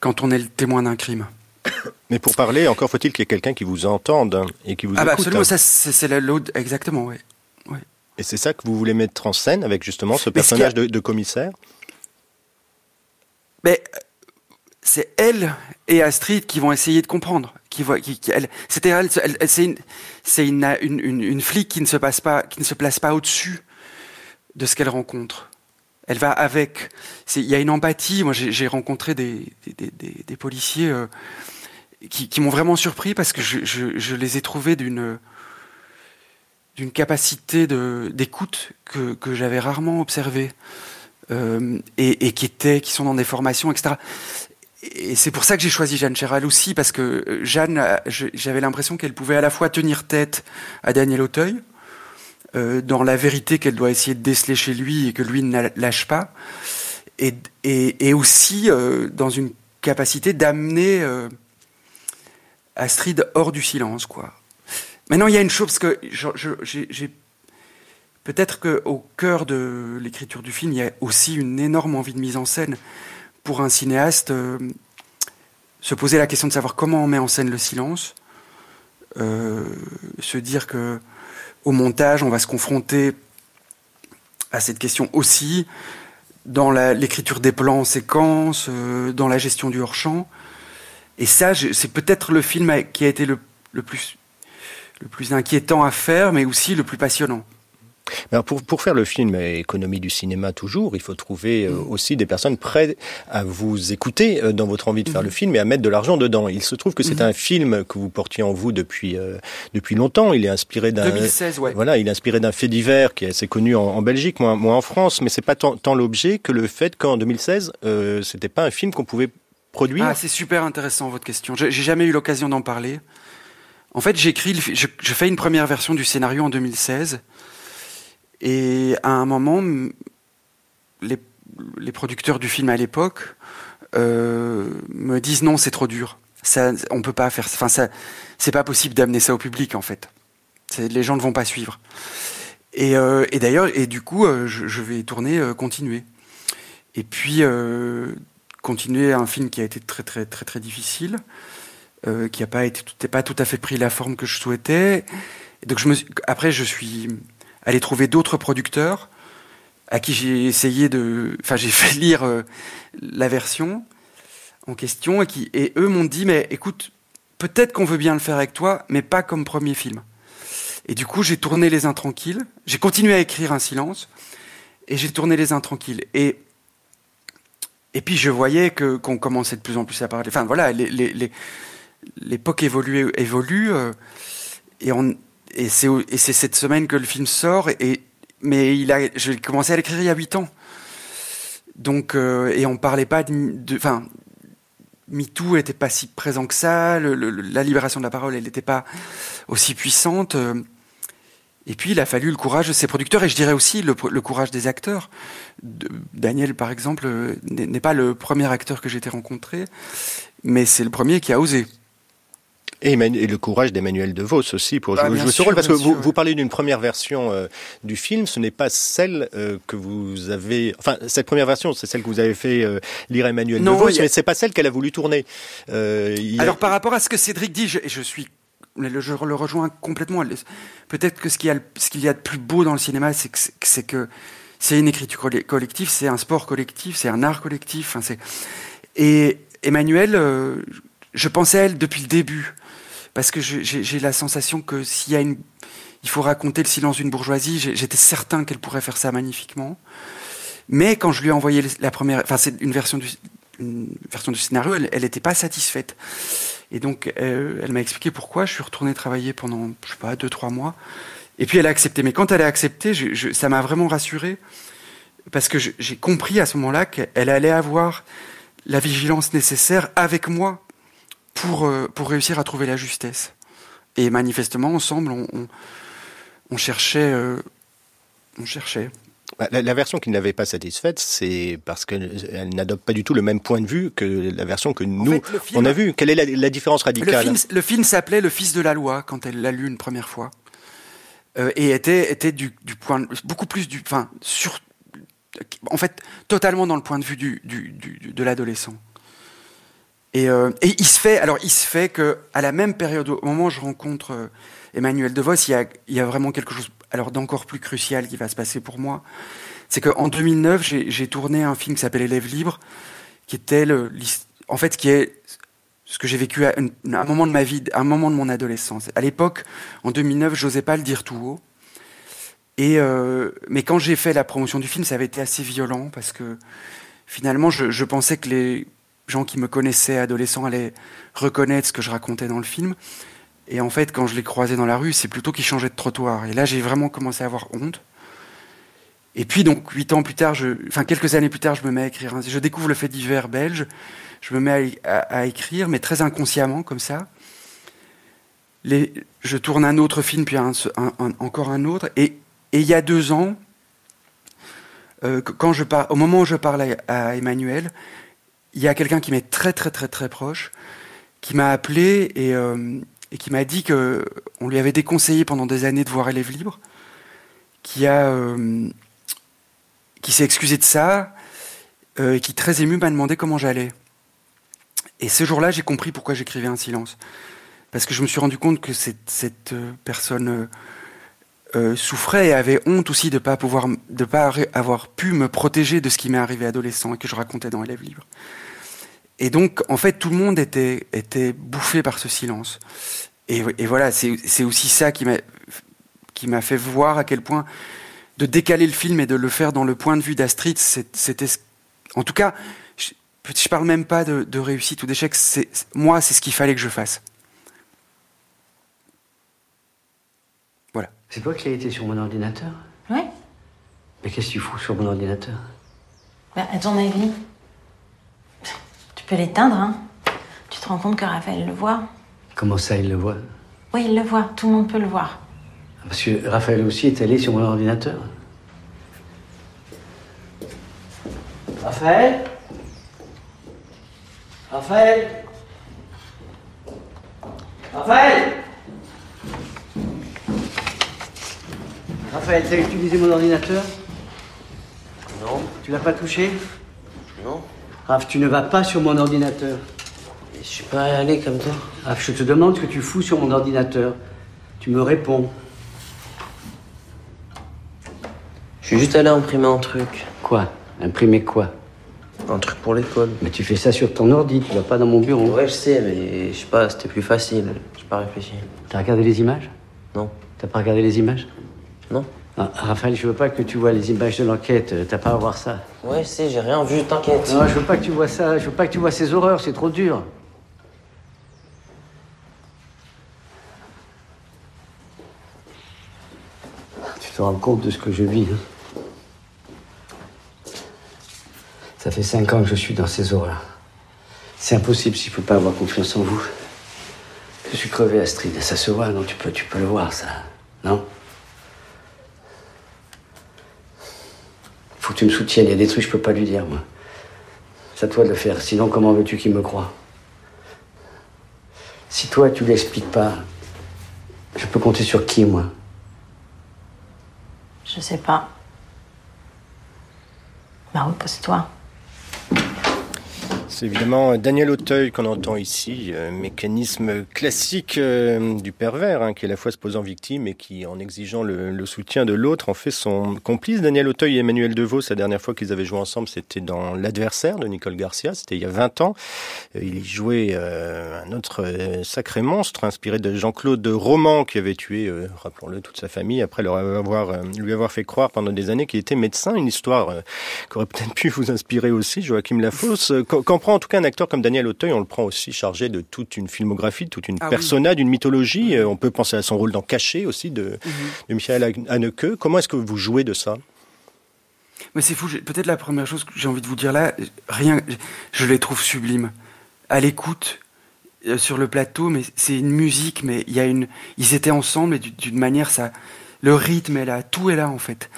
quand on est le témoin d'un crime. (coughs) Mais pour parler, encore faut-il qu'il y ait quelqu'un qui vous entende et qui vous ah bah écoute. absolument, hein. ça c'est c'est la- l'autre, exactement, oui. Et c'est ça que vous voulez mettre en scène avec justement ce a- personnage de, de commissaire? Mais euh, c'est elle et Astrid qui vont essayer de comprendre. Qui voit, qui, qui- elle, c'était elle, elle- elle- c'est une, c'est une, une, une, une flic qui ne se passe pas, qui ne se place pas au-dessus de ce qu'elle rencontre. Elle va avec. Il y a une empathie. Moi, j'ai rencontré des, des, des- des- des policiers euh, qui, qui m'ont vraiment surpris parce que je, je, je les ai trouvés d'une d'une capacité d'écoute que, que j'avais rarement observée euh, et, qui étaient, qui sont dans des formations, etc. Et c'est pour ça que j'ai choisi Jeanne Chéral aussi, parce que euh, Jeanne, euh, j'avais l'impression qu'elle pouvait à la fois tenir tête à Daniel Auteuil, euh, dans la vérité qu'elle doit essayer de déceler chez lui et que lui ne lâche pas, et, et, aussi dans une capacité d'amener Astrid hors du silence, quoi. Maintenant, il y a une chose, parce que j'ai Peut-être qu'au cœur de l'écriture du film, il y a aussi une énorme envie de mise en scène pour un cinéaste. euh, se poser la question de savoir comment on met en scène le silence, euh, se dire que au montage, on va se confronter à cette question aussi dans l'écriture des plans en séquence, euh, dans la gestion du hors-champ. Et ça, c'est peut-être le film qui a été le plus le plus inquiétant à faire, mais aussi le plus passionnant. Alors, pour, pour faire le film Économie du cinéma toujours, il faut trouver euh, Mm. aussi des personnes prêtes à vous écouter euh, dans votre envie de faire Mm-hmm. le film et à mettre de l'argent dedans. Il se trouve que c'est Mhm. un film que vous portiez en vous depuis euh, depuis longtemps. Il est inspiré d'un 2016, ouais. voilà, il est inspiré d'un fait divers qui est assez connu en, en Belgique, moins, moins en France, mais c'est pas tant, tant l'objet que le fait qu'en 2016, euh, c'était pas un film qu'on pouvait produire. Ah, c'est super intéressant votre question. J'ai jamais eu l'occasion d'en parler. En fait, j'écris, je, je fais une première version du scénario en 2016, et à un moment, les, producteurs du film à l'époque euh, me disent non, c'est trop dur. Ça, on peut pas faire. Enfin, ça, c'est pas possible d'amener ça au public en fait. Les gens ne vont pas suivre. Et, euh, d'ailleurs, et du coup, euh, je, je vais tourner, continuer. Et puis continuer un film qui a été très très très très difficile, euh, qui n'a pas été tout, pas tout à fait pris la forme que je souhaitais. Donc après, je suis allé trouver d'autres producteurs à qui j'ai essayé de, enfin j'ai fait lire euh, la version en question et qui et eux m'ont dit mais écoute peut-être qu'on veut bien le faire avec toi mais pas comme premier film. Et du coup j'ai tourné Les Intranquilles, j'ai continué à écrire Un silence et j'ai tourné Les Intranquilles et et puis je voyais que qu'on commençait de plus en plus à parler. Enfin voilà, les- l'époque évolue, évolue euh, et c'est cette semaine que le film sort mais il a j'ai commencé à l'écrire il y a huit ans. Donc euh, et on parlait pas de enfin MeToo n'était pas si présent que ça, la libération de la parole, elle n'était pas aussi puissante. euh, Et puis, il a fallu le courage de ses producteurs, et je dirais aussi le, courage des acteurs. Daniel, par exemple, n'est pas le premier acteur que j'ai été rencontré, mais c'est le premier qui a osé. Et, le courage d'Emmanuel DeVos aussi pour jouer, jouer ce rôle, parce que vous, parlez d'une première version euh, du film, ce n'est pas celle euh, que vous avez, enfin cette première version, c'est celle que vous avez fait euh, lire Emmanuel Non, DeVos, il y a- mais c'est pas celle qu'elle a voulu tourner. A- Alors, par rapport à ce que Cédric dit, je, je suis, le- je le rejoins complètement. Peut-être que ce qu'il y a, y de plus beau dans le cinéma, c'est que c'est- une écriture colle- collective, c'est un sport collectif, c'est un art collectif. Et Emmanuel, je pensais à elle depuis le début parce que j'ai la sensation que s'il y a une il faut raconter le silence d'une bourgeoisie. J'étais certain qu'elle pourrait faire ça magnifiquement. Mais quand je lui ai envoyé la première, enfin c'est une version du, une version du scénario, elle n'était pas satisfaite. Et donc euh, elle m'a expliqué pourquoi. Je suis retourné travailler pendant, je sais pas, deux trois mois. Et puis elle a accepté. Mais quand elle a accepté, je- je- ça m'a vraiment rassuré parce que j'ai compris à ce moment-là qu'elle allait avoir la vigilance nécessaire avec moi pour, euh, pour réussir à trouver la justesse. Et manifestement, ensemble, on, on, on cherchait. euh, on cherchait. Bah, La, la version qui ne l'avait pas satisfaite, c'est parce qu'elle elle n'adopte pas du tout le même point de vue que la version que nous, fait, le film- on a vu. Quelle est la, la différence Le radicale film, le film s'appelait Le Fils de la loi quand elle l'a lu une première fois. Euh, et était, était du, du point, beaucoup plus du, enfin, sur, en fait, totalement dans le point de vue du, du, du- de l'adolescent. Et, euh, et il se fait, alors il se fait que à la même période, au moment où je rencontre euh, Emmanuel DeVos, il y a, il y a vraiment quelque chose, alors d'encore plus crucial qui va se passer pour moi. C'est qu'en 2009, j'ai tourné un film qui s'appelle Élève libre, qui était le, en fait, qui est ce que j'ai vécu à un moment de ma vie, un moment de mon adolescence. À l'époque, en 2009, j'osais pas le dire tout haut. Et euh, mais quand j'ai fait la promotion du film, ça avait été assez violent parce que finalement, je pensais que les gens qui me connaissaient adolescents allaient reconnaître ce que je racontais dans le film. Et en fait, quand je les croisais dans la rue, c'est plutôt qu'ils changeaient de trottoir. Et là, j'ai vraiment commencé à avoir honte. Et puis, donc, huit ans plus tard, enfin, quelques années plus tard, je me mets à écrire. Je découvre le fait divers belge. Je me mets à, écrire, mais très inconsciemment, comme ça. Je tourne un autre film, puis encore un autre. Et, il y a deux ans, euh, quand je au moment où je parle à Emmanuel, il y a quelqu'un qui m'est très, très, très, très proche, qui m'a appelé et, euh, et qui m'a dit que on lui avait déconseillé pendant des années de voir Élève libre, qui a, euh, qui s'est excusé de ça, euh, et qui très ému m'a demandé comment j'allais. Et ce jour-là, j'ai compris pourquoi j'écrivais un silence, parce que je me suis rendu compte que cette, cette personne souffrait et avait honte aussi de pas pouvoir, de pas avoir pu me protéger de ce qui m'est arrivé adolescent et que je racontais dans Élève libre. Et donc, en fait, tout le monde était, était bouffé par ce silence. Et, et voilà, c'est c'est aussi ça qui m'a qui m'a fait voir à quel point de décaler le film et de le faire dans le point de vue d'Astrid, c'était... En tout cas, je, je parle même pas de, de réussite ou d'échec, moi, c'est ce qu'il fallait que je fasse. Voilà. C'est toi qui as été sur mon ordinateur? Ouais. Mais qu'est-ce que tu fous sur mon ordinateur? Bah, à ton avis, tu peux l'éteindre, hein. Tu te rends compte que Raphaël le voit. Comment ça, il le voit? Oui, il le voit, tout le monde peut le voir. Parce que Raphaël aussi est allé sur mon ordinateur. Raphaël? Raphaël? Raphaël! Raphaël, t'as utilisé mon ordinateur? Non. Tu l'as pas touché? Non. Raph, tu ne vas pas sur mon ordinateur. Je suis pas allé comme toi. Raph, je te demande ce que tu fous sur mon ordinateur. Tu me réponds. Je suis juste allé imprimer un truc. Quoi? Imprimer quoi? Un truc pour l'école. Mais tu fais ça sur ton ordi, tu vas pas dans mon bureau. Ouais, je sais, mais je sais pas, c'était plus facile. J'ai pas réfléchi. T'as regardé les images? Non. T'as pas regardé les images? Non. Ah, Raphaël, je veux pas que tu vois les images de l'enquête. euh, T'as pas à voir ça. Ouais, je sais, j'ai rien vu, t'inquiète. Non, je veux pas que tu vois ça. Je veux pas que tu vois ces horreurs. C'est trop dur. Tu te rends compte de ce que je vis. hein? Ça fait cinq ans que je suis dans ces horreurs. C'est impossible s'il faut pas avoir confiance en vous. Je suis crevé, Astrid. Ça se voit, non? Tu peux, tu peux le voir, ça. Non? Faut que tu me soutiennes. Il y a des trucs que je peux pas lui dire, moi. C'est à toi de le faire. Sinon, comment veux-tu qu'il me croie? Si toi, tu l'expliques pas, je peux compter sur qui, moi? Je sais pas. Bah oui, pose-toi. Évidemment Daniel Auteuil qu'on entend ici, euh, mécanisme classique euh, du pervers, hein, qui est à la fois se posant victime et qui, en exigeant le, soutien de l'autre, en fait son complice. Daniel Auteuil et Emmanuel Devaux, sa dernière fois qu'ils avaient joué ensemble, c'était dans L'adversaire de Nicole Garcia, c'était il y a 20 ans. Euh, il y jouait euh, un autre euh, sacré monstre, inspiré de Jean-Claude Roman, qui avait tué, euh, rappelons-le, toute sa famille, après leur avoir, euh, lui avoir fait croire pendant des années qu'il était médecin. Une histoire euh, qui aurait peut-être pu vous inspirer aussi, Joachim Lafosse. Euh, on prend en tout cas un acteur comme Daniel Auteuil, on le prend aussi chargé de toute une filmographie, de toute une Ah oui. persona, d'une mythologie. Euh, On peut penser à son rôle dans Caché aussi de, Mhm. de Michael Haneke. Comment est-ce que vous jouez de ça? Mais c'est fou, peut-être la première chose que j'ai envie de vous dire là, rien, je les trouve sublimes. À l'écoute, euh, sur le plateau, mais c'est une musique, mais il y a une, ils étaient ensemble et du- d'une manière, ça, le rythme est là, tout est là en fait.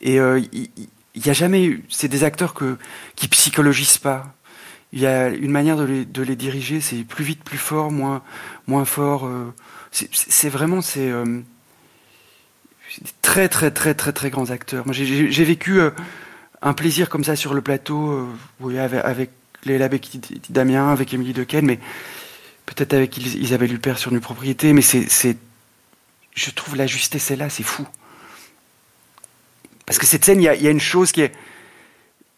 Et euh, il il y, a jamais eu, c'est des acteurs que, qui psychologisent pas. Il y a une manière de les, diriger, c'est plus vite, plus fort, moins, moins fort. euh, c'est- vraiment, c'est euh, très très très très très grands acteurs. Moi, j'ai- vécu euh, un plaisir comme ça sur le plateau, euh, oui, avec, avec Damien, avec Émilie Dequesne, mais peut-être avec Is- Isabelle Huppert sur une propriété, mais c'est, je trouve la justesse est là, c'est fou. Parce que cette scène, il y a une chose qui est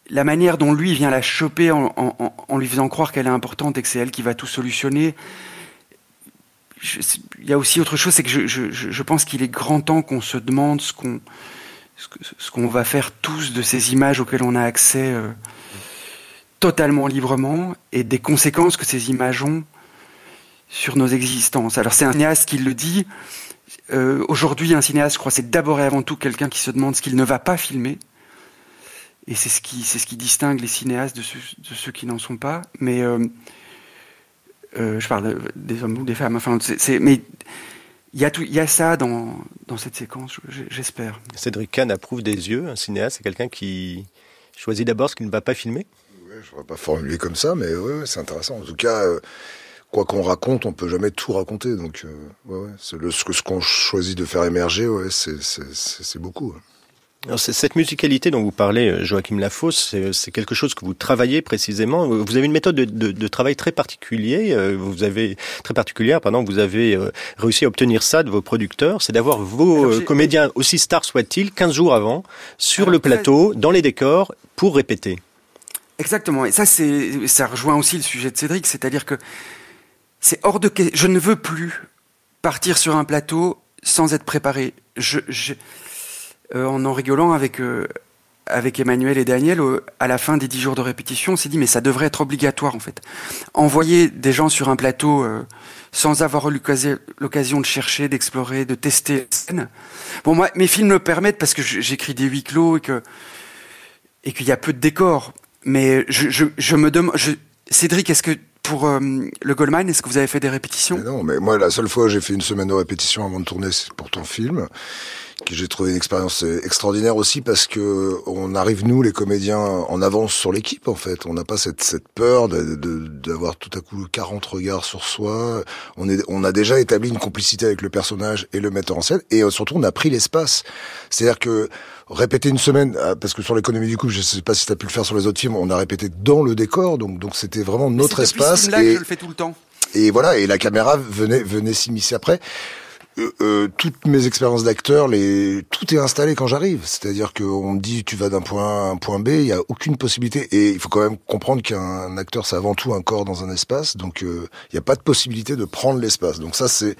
la manière dont lui vient la choper en, lui faisant croire qu'elle est importante et que c'est elle qui va tout solutionner. Il y a aussi autre chose, c'est que je, pense qu'il est grand temps qu'on se demande ce qu'on va faire tous de ces images auxquelles on a accès euh, totalement librement et des conséquences que ces images ont sur nos existences. Alors c'est un cinéaste qui le dit. Euh, Aujourd'hui, un cinéaste, je crois, c'est d'abord et avant tout quelqu'un qui se demande ce qu'il ne va pas filmer. Et c'est ce qui, c'est ce qui distingue les cinéastes de ceux, de ceux qui n'en sont pas. Mais euh, euh, je parle de- des hommes ou des femmes. Enfin, c'est, c'est- mais il y a tout, il y a ça dans, dans cette séquence. je- J'espère. Cédric Kahn approuve des yeux. Un cinéaste, c'est quelqu'un qui choisit d'abord ce qu'il ne va pas filmer? Je ne pourrais pas formuler comme ça, mais ouais, ouais, c'est intéressant. En tout cas, euh, quoi qu'on raconte, on peut jamais tout raconter. Donc, euh, ouais, ouais, c'est le, ce que- ce qu'on choisit de faire émerger, ouais, c'est, c'est, c'est, c'est beaucoup. Alors, cette musicalité dont vous parlez, euh, Joachim Lafosse, c'est c'est quelque chose que vous travaillez précisément. Vous avez une méthode de, de- de travail très particulier. euh, Vous avez très particulière. Pardon, vous avez euh, réussi à obtenir ça de vos producteurs, c'est d'avoir vos Alors, euh, comédiens aussi stars soient-ils, 15 jours avant, sur le plateau, dans les décors, pour répéter. Exactement. Et ça, c'est, ça rejoint aussi le sujet de Cédric, c'est-à-dire que c'est hors de que- je ne veux plus partir sur un plateau sans être préparé. Je, je- euh, en en rigolant avec euh, avec Emmanuel et Daniel, euh, à la fin des dix jours de répétition, on s'est dit mais ça devrait être obligatoire en fait. Envoyer des gens sur un plateau euh, sans avoir eu l'occasion- de chercher, d'explorer, de tester la scène. Bon, moi, mes films le permettent parce que j'écris des huis clos et que et qu'il y a peu de décors. Mais je, me demande, Cédric, est-ce que pour euh, le Goldmine, est-ce que vous avez fait des répétitions? Non, mais moi, la seule fois où j'ai fait une semaine de répétition avant de tourner, c'est pour ton film, que j'ai trouvé une expérience euh, extraordinaire aussi parce que on arrive nous, les comédiens, en avance sur l'équipe en fait. On n'a pas cette, cette peur d'avoir tout à coup 40 regards sur soi. On est, on a déjà établi une complicité avec le personnage et le metteur en scène et euh, surtout on a pris l'espace. C'est-à-dire que répéter une semaine, euh, parce que sur l'économie du coup, je sais pas si tu as pu le faire sur les autres films, on a répété dans le décor, donc donc c'était vraiment notre C'est espace. film-là que et- je le fais tout le temps. et voilà, et la caméra venait venait s'immiscer après. Euh, euh, toutes mes expériences d'acteur, les tout est installé quand j'arrive. C'est-à-dire qu'on me dit tu vas d'un point A à un point B, il y a aucune possibilité. Et il faut quand même comprendre qu'un acteur c'est avant tout un corps dans un espace, donc euh, il n'y a pas de possibilité de prendre l'espace. Donc ça c'est.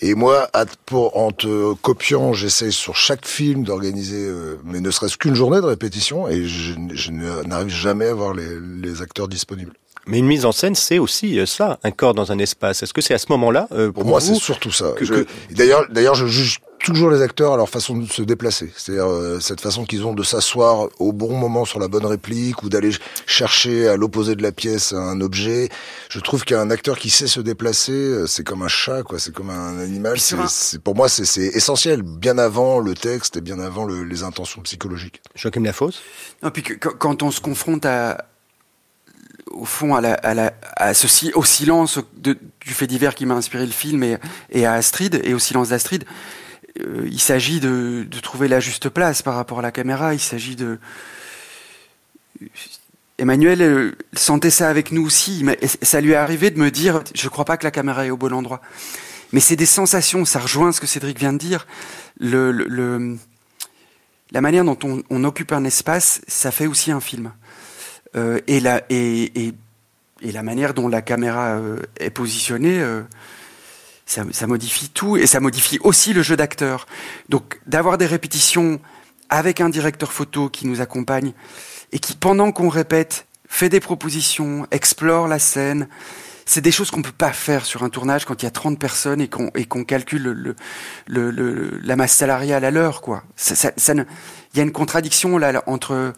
Et moi, en te copiant, j'essaie sur chaque film d'organiser, euh, mais ne serait-ce qu'une journée de répétition, et je, n'arrive jamais à avoir les acteurs disponibles. Mais une mise en scène, c'est aussi euh, ça, un corps dans un espace. Est-ce que c'est à ce moment-là, euh, pour, Pour moi, vous, c'est surtout ça. que- Je- que- D'ailleurs, d'ailleurs, je juge toujours les acteurs à leur façon de se déplacer. C'est-à-dire euh, cette façon qu'ils ont de s'asseoir au bon moment sur la bonne réplique ou d'aller chercher à l'opposé de la pièce un objet. Je trouve qu'un acteur qui sait se déplacer, euh, c'est comme un chat, quoi. C'est comme un animal. C'est, pour moi, c'est, c'est essentiel, bien avant le texte et bien avant le- les intentions psychologiques. Joachim Lafosse? Non, puis que- quand on se confronte à, au fond, au silence du fait divers qui m'a inspiré le film et, à Astrid, et au silence d'Astrid, euh, il s'agit de, trouver la juste place par rapport à la caméra. Il s'agit de. Emmanuel euh, sentait ça avec nous aussi. Mais ça lui est arrivé de me dire, je crois pas que la caméra est au bon endroit. Mais c'est des sensations, ça rejoint ce que Cédric vient de dire. La manière dont on, on occupe un espace, ça fait aussi un film. Euh, et, la, et, et, la manière dont la caméra euh, est positionnée, euh, ça, modifie tout et ça modifie aussi le jeu d'acteur. Donc d'avoir des répétitions avec un directeur photo qui nous accompagne et qui, pendant qu'on répète, fait des propositions, explore la scène, c'est des choses qu'on peut pas faire sur un tournage quand il y a 30 personnes et qu'on calcule le, le, le- le- la masse salariale à l'heure quoi. Ne- il y a une contradiction là, entre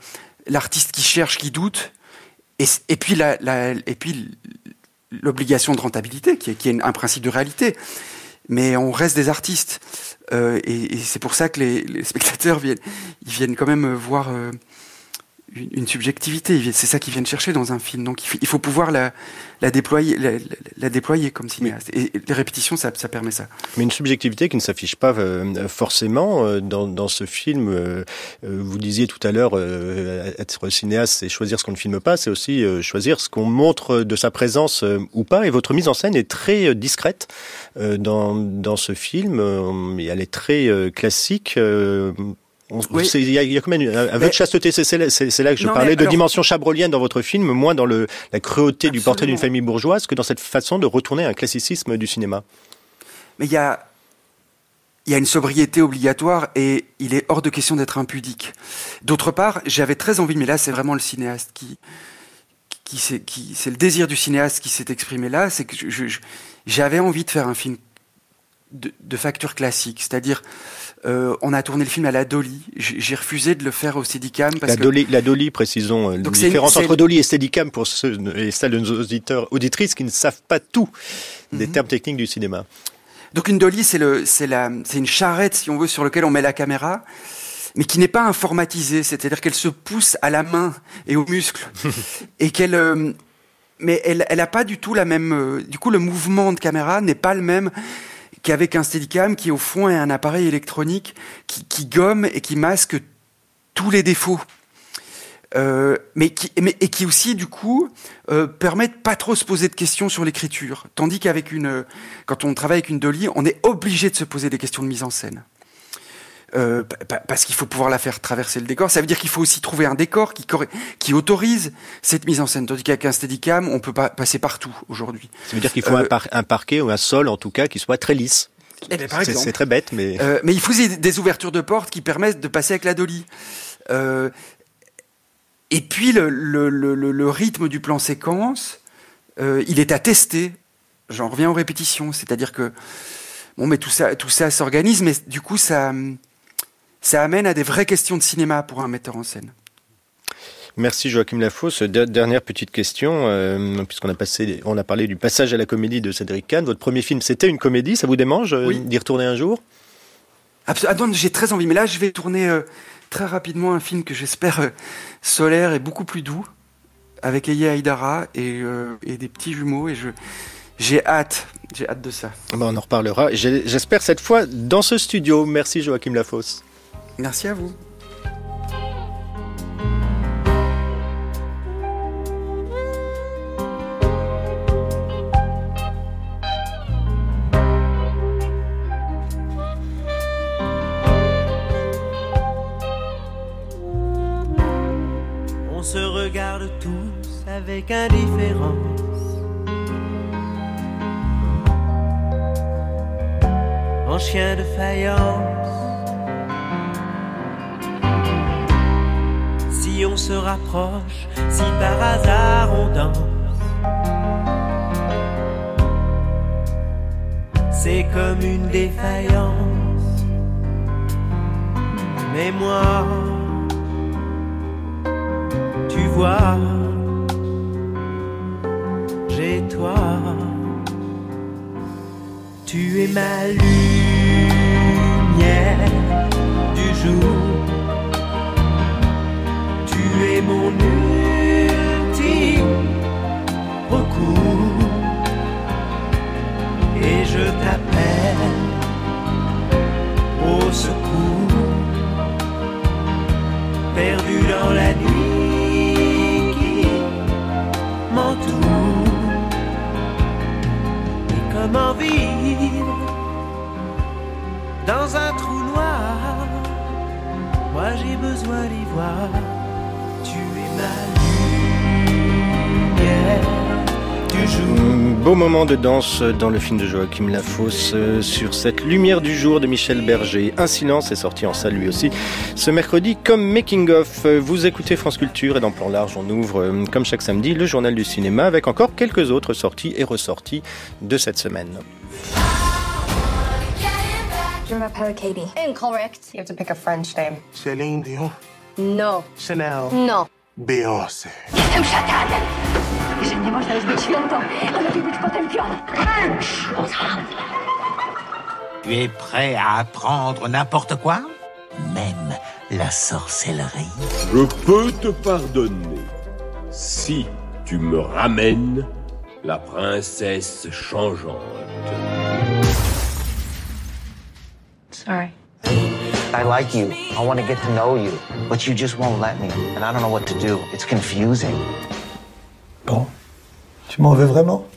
l'artiste qui cherche, qui doute, et, et puis la, et puis l'obligation de rentabilité qui est, qui est un principe de réalité. Mais on reste des artistes Euh, et, et c'est pour ça que les, les spectateurs viennent, ils viennent quand même voir euh, une, une subjectivité. C'est ça qu'ils viennent chercher dans un film. Donc il faut, il faut pouvoir la, la déployer, la, la- déployer comme cinéaste. Et, les répétitions, ça, ça permet ça. Mais une subjectivité qui ne s'affiche pas euh, forcément euh, dans, dans ce film. euh, vous disiez tout à l'heure, euh, être cinéaste, c'est choisir ce qu'on ne filme pas, c'est aussi euh, choisir ce qu'on montre de sa présence euh, ou pas. Et votre mise en scène est très discrète euh, dans, dans ce film. euh, elle est très euh, classique. On- Oui. c'est- Il y, a, il y a quand même un un vœu de chasteté. C'est c'est là, c'est- c'est là que je Non, parlais de alors- dimension chabrolienne dans votre film, moins dans le, la cruauté du portrait d'une famille bourgeoise que dans cette façon de retourner à un classicisme du cinéma. Mais il y a, il y a une sobriété obligatoire et il est hors de question d'être impudique. D'autre part, j'avais très envie, mais là c'est vraiment le cinéaste qui, qui, s'est- qui c'est le désir du cinéaste qui s'est exprimé là, c'est que je- je- je- j'avais envie de faire un film de, de facture classique, c'est-à-dire euh, on a tourné le film à la Dolly, j'ai refusé de le faire au Steadicam parce La que Dolly, la Dolly, précisons, euh, Donc la différence c'est- entre Dolly et Steadicam pour ceux et celles de nos auditeurs, auditrices qui ne savent pas tout des Mhm. termes techniques du cinéma. Donc une dolly, c'est le, c'est la, c'est une charrette, si on veut, sur laquelle on met la caméra, mais qui n'est pas informatisée, c'est-à-dire qu'elle se pousse à la main et aux muscles, (laughs) et qu'elle, euh, mais elle, elle a pas du tout la même, euh, du coup, le mouvement de caméra n'est pas le même qu'avec un Steadicam qui au fond est un appareil électronique qui, gomme et qui masque tous les défauts. Euh, mais qui, et qui aussi, du coup, euh, permet de pas trop se poser de questions sur l'écriture. Tandis qu'avec une, euh, quand on travaille avec une dolly, on est obligé de se poser des questions de mise en scène. Euh, pa- pa- parce qu'il faut pouvoir la faire traverser le décor. Ça veut dire qu'il faut aussi trouver un décor qui, autorise cette mise en scène. Tandis qu'avec un Steadicam, on peut pas passer partout aujourd'hui. Ça veut dire qu'il faut Euh, un, par- un parquet ou un sol, en tout cas, qui soit très lisse. Eh ben, C'est- très bête, mais Euh, mais il faut des, ouvertures de portes qui permettent de passer avec la dolly. Euh, et puis le, le- le- le- le rythme du plan séquence, euh, il est à tester. J'en reviens aux répétitions, c'est-à-dire que bon, mais tout ça, tout ça s'organise, mais du coup ça, ça amène à des vraies questions de cinéma pour un metteur en scène. Merci Joachim Lafosse. Der- Dernière petite question, euh, puisqu'on a passé, on a parlé du passage à la comédie de Cédric Kahn. Votre premier film, c'était une comédie. Ça vous démange euh, d'y retourner un jour? Ah non, j'ai très envie, mais là je vais tourner euh, très rapidement un film que j'espère solaire et beaucoup plus doux, avec Eye Aïdara et, et des petits jumeaux, et je j'ai hâte, j'ai hâte de ça. On en reparlera. J'espère cette fois dans ce studio. Merci Joachim Lafosse. Merci à vous. On se regarde tous avec indifférence. En chien de faïence. On se rapproche, si par hasard on danse. C'est comme une défaillance. Mais moi, tu vois, j'ai toi, tu es ma lumière du jour, mon ultime recours. Et je t'appelle au secours, perdu dans la nuit qui m'entoure. Et comment vivre dans un trou noir? Moi j'ai besoin d'y voir. Beau moment de danse dans le film de Joachim Lafosse euh, sur cette lumière du jour de Michel Berger. Un silence est sorti en salle lui aussi ce mercredi comme Making of. Vous écoutez France Culture et dans Plan Large on ouvre euh, comme chaque samedi le journal du cinéma avec encore quelques autres sorties et ressorties de cette semaine. Je m'appelle Katie. Incorrect. You have to pick a French name. Céline Dion? No. Chanel? No. Beyoncé. Nie można już być świętą, to lepiej być potępioną. Tu es prêt à apprendre n'importe quoi? Même la sorcellerie Je peux te pardonner si tu me ramènes la princesse changeante. Sorry. I like you. I want to get to know you. But you just won't let me. And I don't know what to do. It's confusing. Bon. Tu m'en veux vraiment?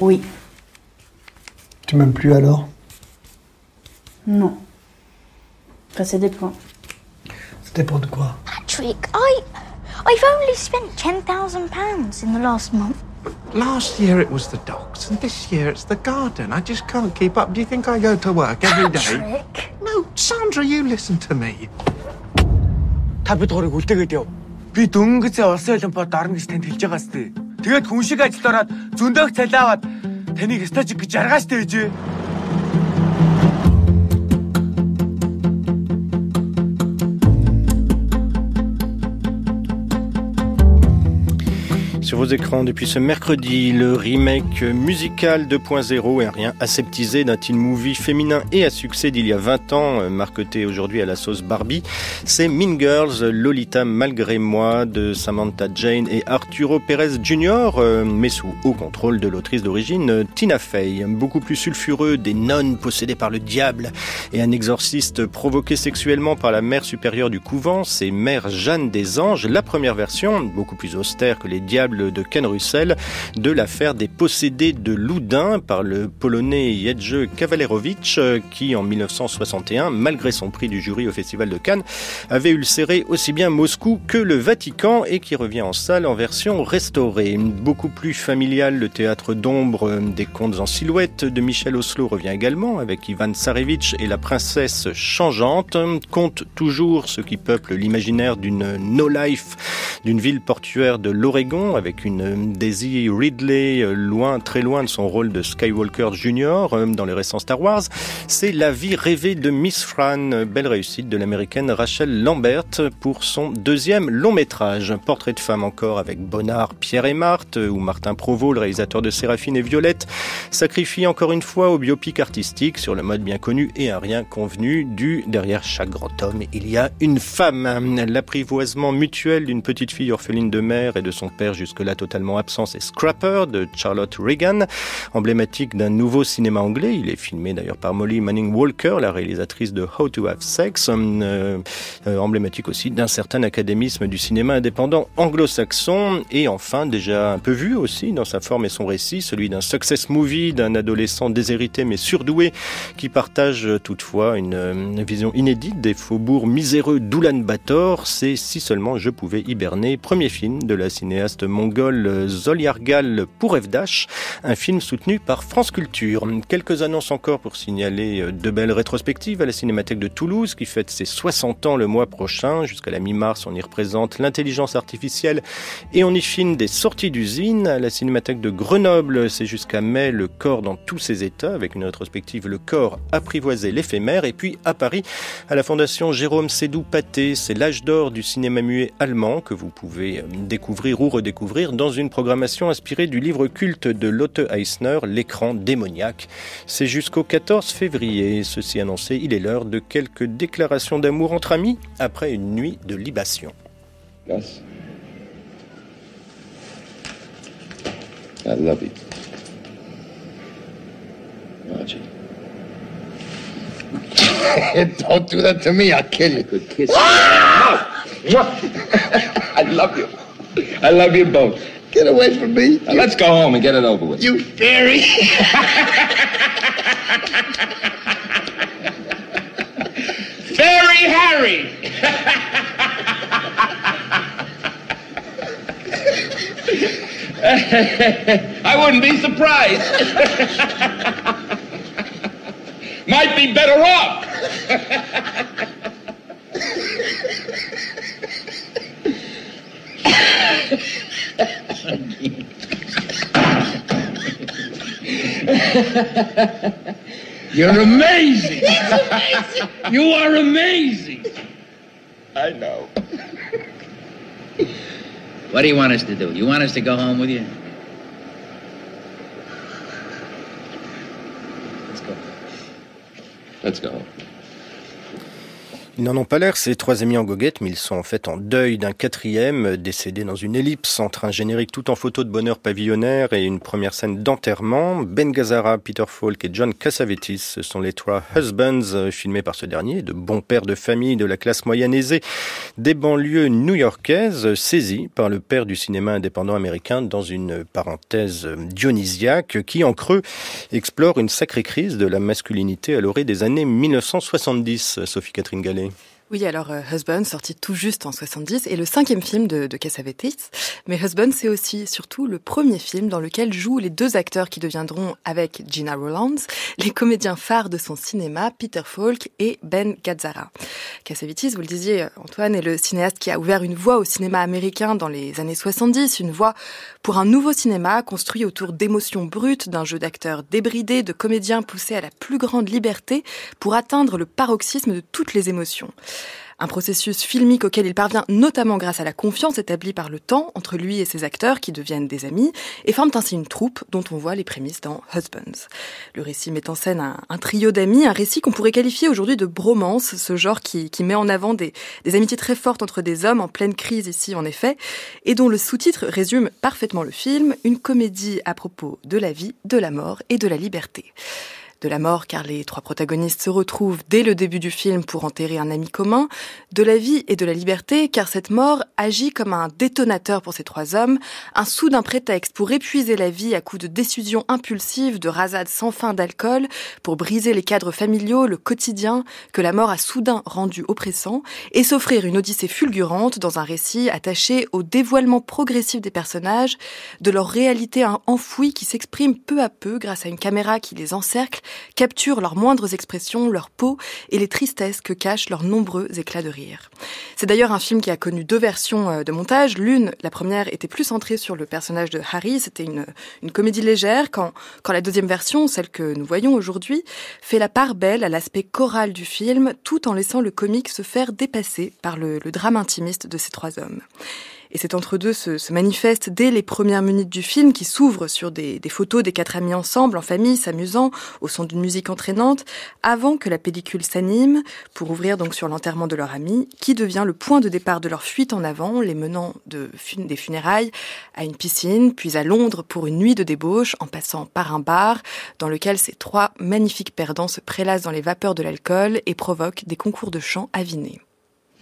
Oui. Tu m'aimes plus alors? Non. Enfin, ça dépend. Ça dépend de quoi? Patrick, I, I've only spent ten thousand pounds in the last month. Last year it was the dogs, and this year it's the garden. I just can't keep up. Do you think I go to work every day? Patrick? No, Sandra, you listen to me. Би дөнгөцөө улсын олимпиад орно гэж танд хэлж байгаа сте. Тэгээд хүн шиг ажилд ороод зөндөөх цалиаваад таныг стажик гэж жаргааш тээжээ. Sur vos écrans depuis ce mercredi, le remake musical 2.0 est un rien aseptisé d'un teen movie féminin et à succès d'il y a 20 ans, euh, marqueté aujourd'hui à la sauce Barbie. C'est Mean Girls, Lolita malgré moi de Samantha Jane et Arturo Pérez Jr., euh, mais sous haut contrôle de l'autrice d'origine euh, Tina Fey. Beaucoup plus sulfureux, des nonnes possédées par le diable et un exorciste provoqué sexuellement par la mère supérieure du couvent, c'est Mère Jeanne des Anges, la première version, beaucoup plus austère que les diables de Ken Russell, de l'affaire des possédés de Loudun par le polonais Jedrzej Kavalerowicz, euh, qui en 1961, malgré son prix du jury au Festival de Cannes, avait ulcéré aussi bien Moscou que le Vatican et qui revient en salle en version restaurée. Beaucoup plus familial, le théâtre d'ombre euh, des contes en silhouette de Michel Oslo revient également avec Ivan Tsarevitch et la princesse changeante, compte toujours ce qui peuple l'imaginaire d'une no-life d'une ville portuaire de l'Oregon avec une Daisy Ridley euh, loin, très loin de son rôle de Skywalker Jr. euh, dans les récents Star Wars. C'est la vie rêvée de Miss Fran, euh, belle réussite de l'américaine Rachel Lambert pour son deuxième long métrage. Portrait de femme encore avec Bonnard, Pierre et Marthe, où Martin Provost, le réalisateur de Séraphine et Violette, sacrifie encore une fois au biopic artistique sur le mode bien connu et un rien convenu du derrière chaque grand homme, il y a une femme. L'apprivoisement mutuel d'une petite fille orpheline de mère et de son père jusque-là totalement absent, c'est Scrapper de Charlotte Reagan, emblématique d'un nouveau cinéma anglais. Il est filmé d'ailleurs par Molly Manning Walker, la réalisatrice de How to Have Sex, euh, euh, emblématique aussi d'un certain académisme du cinéma indépendant anglo-saxon. Et enfin, déjà un peu vu aussi dans sa forme et son récit, celui d'un success movie d'un adolescent déshérité mais surdoué qui partage toutefois une, une vision inédite des faubourgs miséreux d'Oulan-Bator. C'est Si seulement je pouvais hiberner, premier film de la cinéaste mongole Zoliargal pour Evdash, un film soutenu par France Culture. Quelques annonces encore pour signaler de belles rétrospectives à la Cinémathèque de Toulouse qui fête ses 60 ans le mois prochain. Jusqu'à la mi-mars, on y représente l'intelligence artificielle et on y filme des sorties d'usines. À la Cinémathèque de Grenoble, c'est jusqu'à mai le corps dans tous ses états avec une rétrospective Le corps apprivoisé l'éphémère. Et puis à Paris, à la Fondation Jérôme Sédou-Paté, c'est l'âge d'or du cinéma muet allemand que vous pouvez découvrir ou redécouvrir dans une programmation inspirée du livre culte de Lotte Eisner, L'écran démoniaque. C'est jusqu'au 14 février. Ceci annoncé, il est l'heure de quelques déclarations d'amour entre amis après une nuit de libation. (laughs) Don't do that to me, I'll kill you. Could kiss ah! no! (laughs) I love you. I love you both. Get away from me. Now, let's go home and get it over with. You fairy! (laughs) fairy! Harry. I wouldn't be surprised. Might be better off. You're amazing. you are amazing. I know. What do you want us to do? You want us to go home with you? Let's go. Ils n'en ont pas l'air, ces trois amis en goguette, mais ils sont en fait en deuil d'un quatrième, décédé dans une ellipse entre un générique tout en photo de bonheur pavillonnaire et une première scène d'enterrement. Ben Gazzara, Peter Falk et John Cassavetes, ce sont les trois husbands euh, filmés par ce dernier, de bons pères de famille de la classe moyenne aisée des banlieues new-yorkaises, saisis par le père du cinéma indépendant américain dans une parenthèse dionysiaque qui, en creux, explore une sacrée crise de la masculinité à l'orée des années 1970, Sophie-Catherine Gallet. Oui, alors euh, Husband, sorti tout juste en 70, est le cinquième film de, de Cassavetes. Mais Husband, c'est aussi surtout le premier film dans lequel jouent les deux acteurs qui deviendront, avec Gina Rowlands, les comédiens phares de son cinéma, Peter Falk et Ben Gazzara. Cassavetes, vous le disiez, Antoine, est le cinéaste qui a ouvert une voie au cinéma américain dans les années 70, une voie pour un nouveau cinéma construit autour d'émotions brutes, d'un jeu d'acteurs débridés, de comédiens poussés à la plus grande liberté pour atteindre le paroxysme de toutes les émotions. Un processus filmique auquel il parvient notamment grâce à la confiance établie par le temps entre lui et ses acteurs qui deviennent des amis et forment ainsi une troupe dont on voit les prémices dans Husbands. Le récit met en scène un, trio d'amis, un récit qu'on pourrait qualifier aujourd'hui de bromance, ce genre qui, qui met en avant des, des amitiés très fortes entre des hommes en pleine crise ici en effet, et dont le sous-titre résume parfaitement le film, une comédie à propos de la vie, de la mort et de la liberté de la mort car les trois protagonistes se retrouvent dès le début du film pour enterrer un ami commun, de la vie et de la liberté car cette mort agit comme un détonateur pour ces trois hommes, un soudain prétexte pour épuiser la vie à coups de décisions impulsives, de rasades sans fin d'alcool, pour briser les cadres familiaux, le quotidien que la mort a soudain rendu oppressant et s'offrir une odyssée fulgurante dans un récit attaché au dévoilement progressif des personnages, de leur réalité enfouie qui s'exprime peu à peu grâce à une caméra qui les encercle capturent leurs moindres expressions, leur peau et les tristesses que cachent leurs nombreux éclats de rire. C'est d'ailleurs un film qui a connu deux versions euh, de montage. L'une, la première, était plus centrée sur le personnage de Harry. C'était une, une comédie légère, quand, quand la deuxième version, celle que nous voyons aujourd'hui, fait la part belle à l'aspect choral du film, tout en laissant le comique se faire dépasser par le, le drame intimiste de ces trois hommes. Et cet entre-deux se, manifeste dès les premières minutes du film qui s'ouvre sur des, photos des quatre amis ensemble, en famille, s'amusant, au son d'une musique entraînante, avant que la pellicule s'anime, pour ouvrir donc sur l'enterrement de leur ami, qui devient le point de départ de leur fuite en avant, les menant de, des funérailles à une piscine, puis à Londres pour une nuit de débauche, en passant par un bar, dans lequel ces trois magnifiques perdants se prélassent dans les vapeurs de l'alcool et provoquent des concours de chant avinés.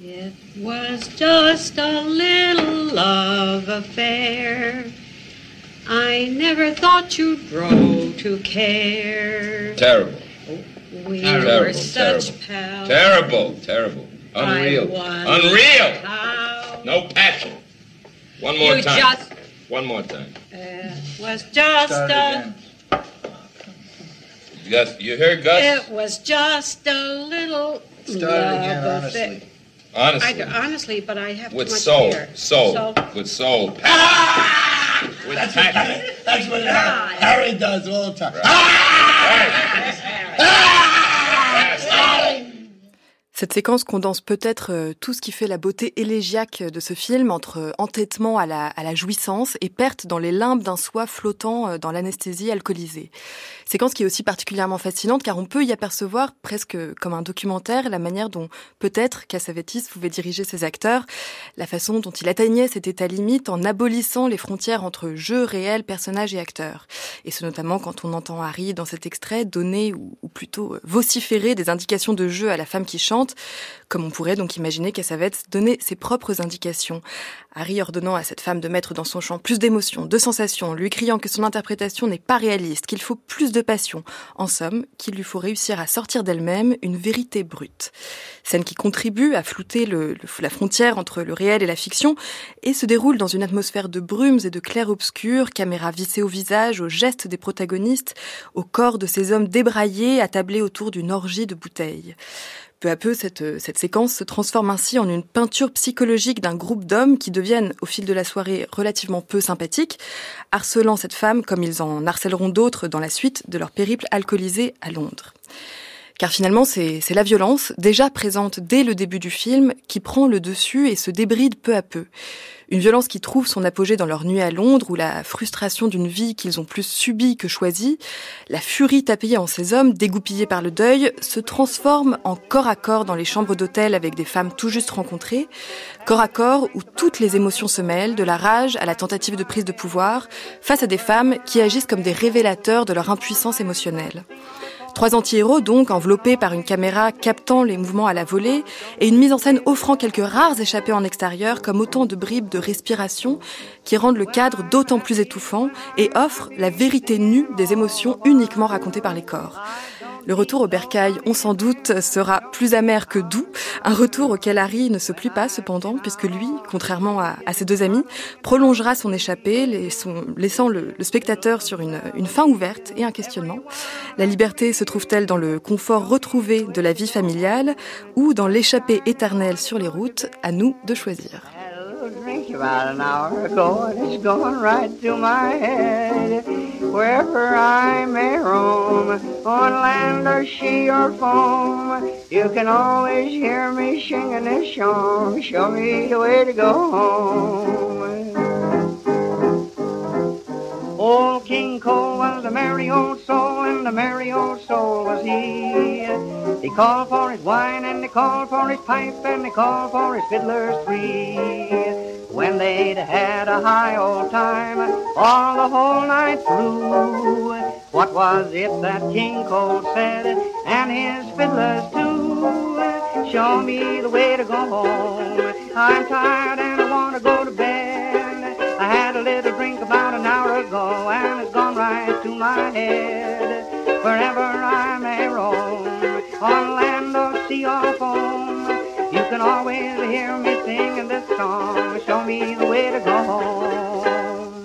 It was just a little love affair. I never thought you'd grow to care. Terrible. We terrible, were such terrible. pals. Terrible, terrible. Unreal. Unreal. How No passion. One more You time. just- One more time. it was just Start a. again. Gus, you heard Gus? It was just a little Start love again, affair. Honestly. Honestly. I, honestly, but I have With too much soul. fear. Soul. So- With soul. Passion. With That's passion. That's what Harry- Harry does all the time. Ah! Cette séquence condense peut-être euh, tout ce qui fait la beauté élégiaque de ce film entre euh, entêtement à la, jouissance et perte dans les limbes d'un soi flottant euh, dans l'anesthésie alcoolisée. Séquence qui est aussi particulièrement fascinante car on peut y apercevoir presque comme un documentaire la manière dont peut-être Cassavetes pouvait diriger ses acteurs, la façon dont il atteignait cet état limite en abolissant les frontières entre jeu réel, personnage et acteur. Et ce notamment quand on entend Harry dans cet extrait donner ou plutôt vociférer des indications de jeu à la femme qui chante comme on pourrait donc imaginer Cassavetes donner ses propres indications. Harry ordonnant à cette femme de mettre dans son chant plus d'émotions, de sensations, lui criant que son interprétation n'est pas réaliste, qu'il faut plus de passion. En somme, qu'il lui faut réussir à sortir d'elle-même une vérité brute. Scène qui contribue à flouter la frontière entre le réel et la fiction et se déroule dans une atmosphère de brumes et de clair-obscur, caméra vissée au visage, aux gestes des protagonistes, au corps de ces hommes débraillés, attablés autour d'une orgie de bouteilles. Peu à peu, cette, cette séquence se transforme ainsi en une peinture psychologique d'un groupe d'hommes qui deviennent, au fil de la soirée, relativement peu sympathiques, harcelant cette femme comme ils en harcèleront d'autres dans la suite de leur périple alcoolisé à Londres. Car finalement, c'est la violence, déjà présente dès le début du film, qui prend le dessus et se débride peu à peu. Une violence qui trouve son apogée dans leur nuit à Londres, où la frustration d'une vie qu'ils ont plus subie que choisie, la furie tapée en ces hommes, dégoupillés par le deuil, se transforme en corps à corps dans les chambres d'hôtel avec des femmes tout juste rencontrées, corps à corps où toutes les émotions se mêlent, de la rage à la tentative de prise de pouvoir, face à des femmes qui agissent comme des révélateurs de leur impuissance émotionnelle. Trois anti-héros donc, enveloppés par une caméra captant les mouvements à la volée et une mise en scène offrant quelques rares échappées en extérieur comme autant de bribes de respiration qui rendent le cadre d'autant plus étouffant et offrent la vérité nue des émotions uniquement racontées par les corps. Le retour au bercail, on s'en doute, sera plus amer que doux. Un retour auquel Harry ne se plie pas cependant, puisque lui, contrairement à, ses deux amis, prolongera son échappée, laissant le, spectateur sur une, une fin ouverte et un questionnement. La liberté se trouve-t-elle dans le confort retrouvé de la vie familiale ou dans l'échappée éternelle sur les routes? À nous de choisir. About an hour ago, and it's going right through my head. Wherever I may roam, on land or sea or foam, you can always hear me singing this song. Show me the way to go home. Old King Cole was a merry old soul, and a merry old soul was he. He called for his wine, and he called for his pipe, and he called for his fiddlers three. When they'd had a high old time, all the whole night through. What was it that King Cole said, and his fiddlers too? Show me the way to go home. I'm tired and I want to go to bed. I had a little drink about an hour ago, and it's gone right to my head. Wherever I may roam, on land or sea or foam, you can always hear me singing this song. Show me the way to go home.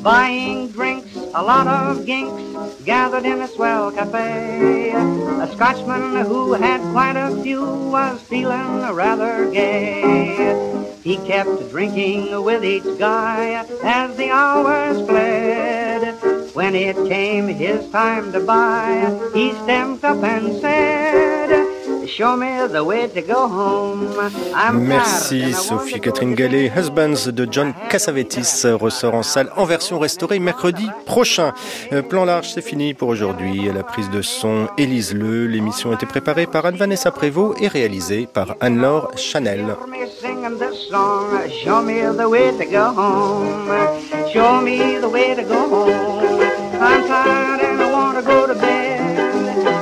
Buying drinks, a lot of ginks gathered in a swell cafe. A Scotchman who had quite a few was feeling rather gay. He kept drinking with each guy as the hours fled. When it came his time to buy, he stepped up and said, Merci Sophie Catherine Gallet. Husbands de John Cassavetes ressort en salle en version restaurée mercredi prochain. Euh, plan large, c'est fini pour aujourd'hui. À la prise de son, Élise Le. L'émission a été préparée par Anne-Vanessa Prévost et réalisée par Anne-Laure Chanel.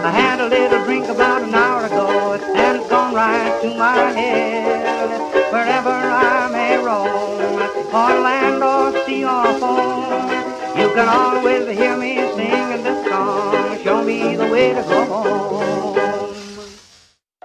I had a little drink about to my head. Wherever I may roam, on land or sea or home, you can always hear me singing this song. Show me the way to go home.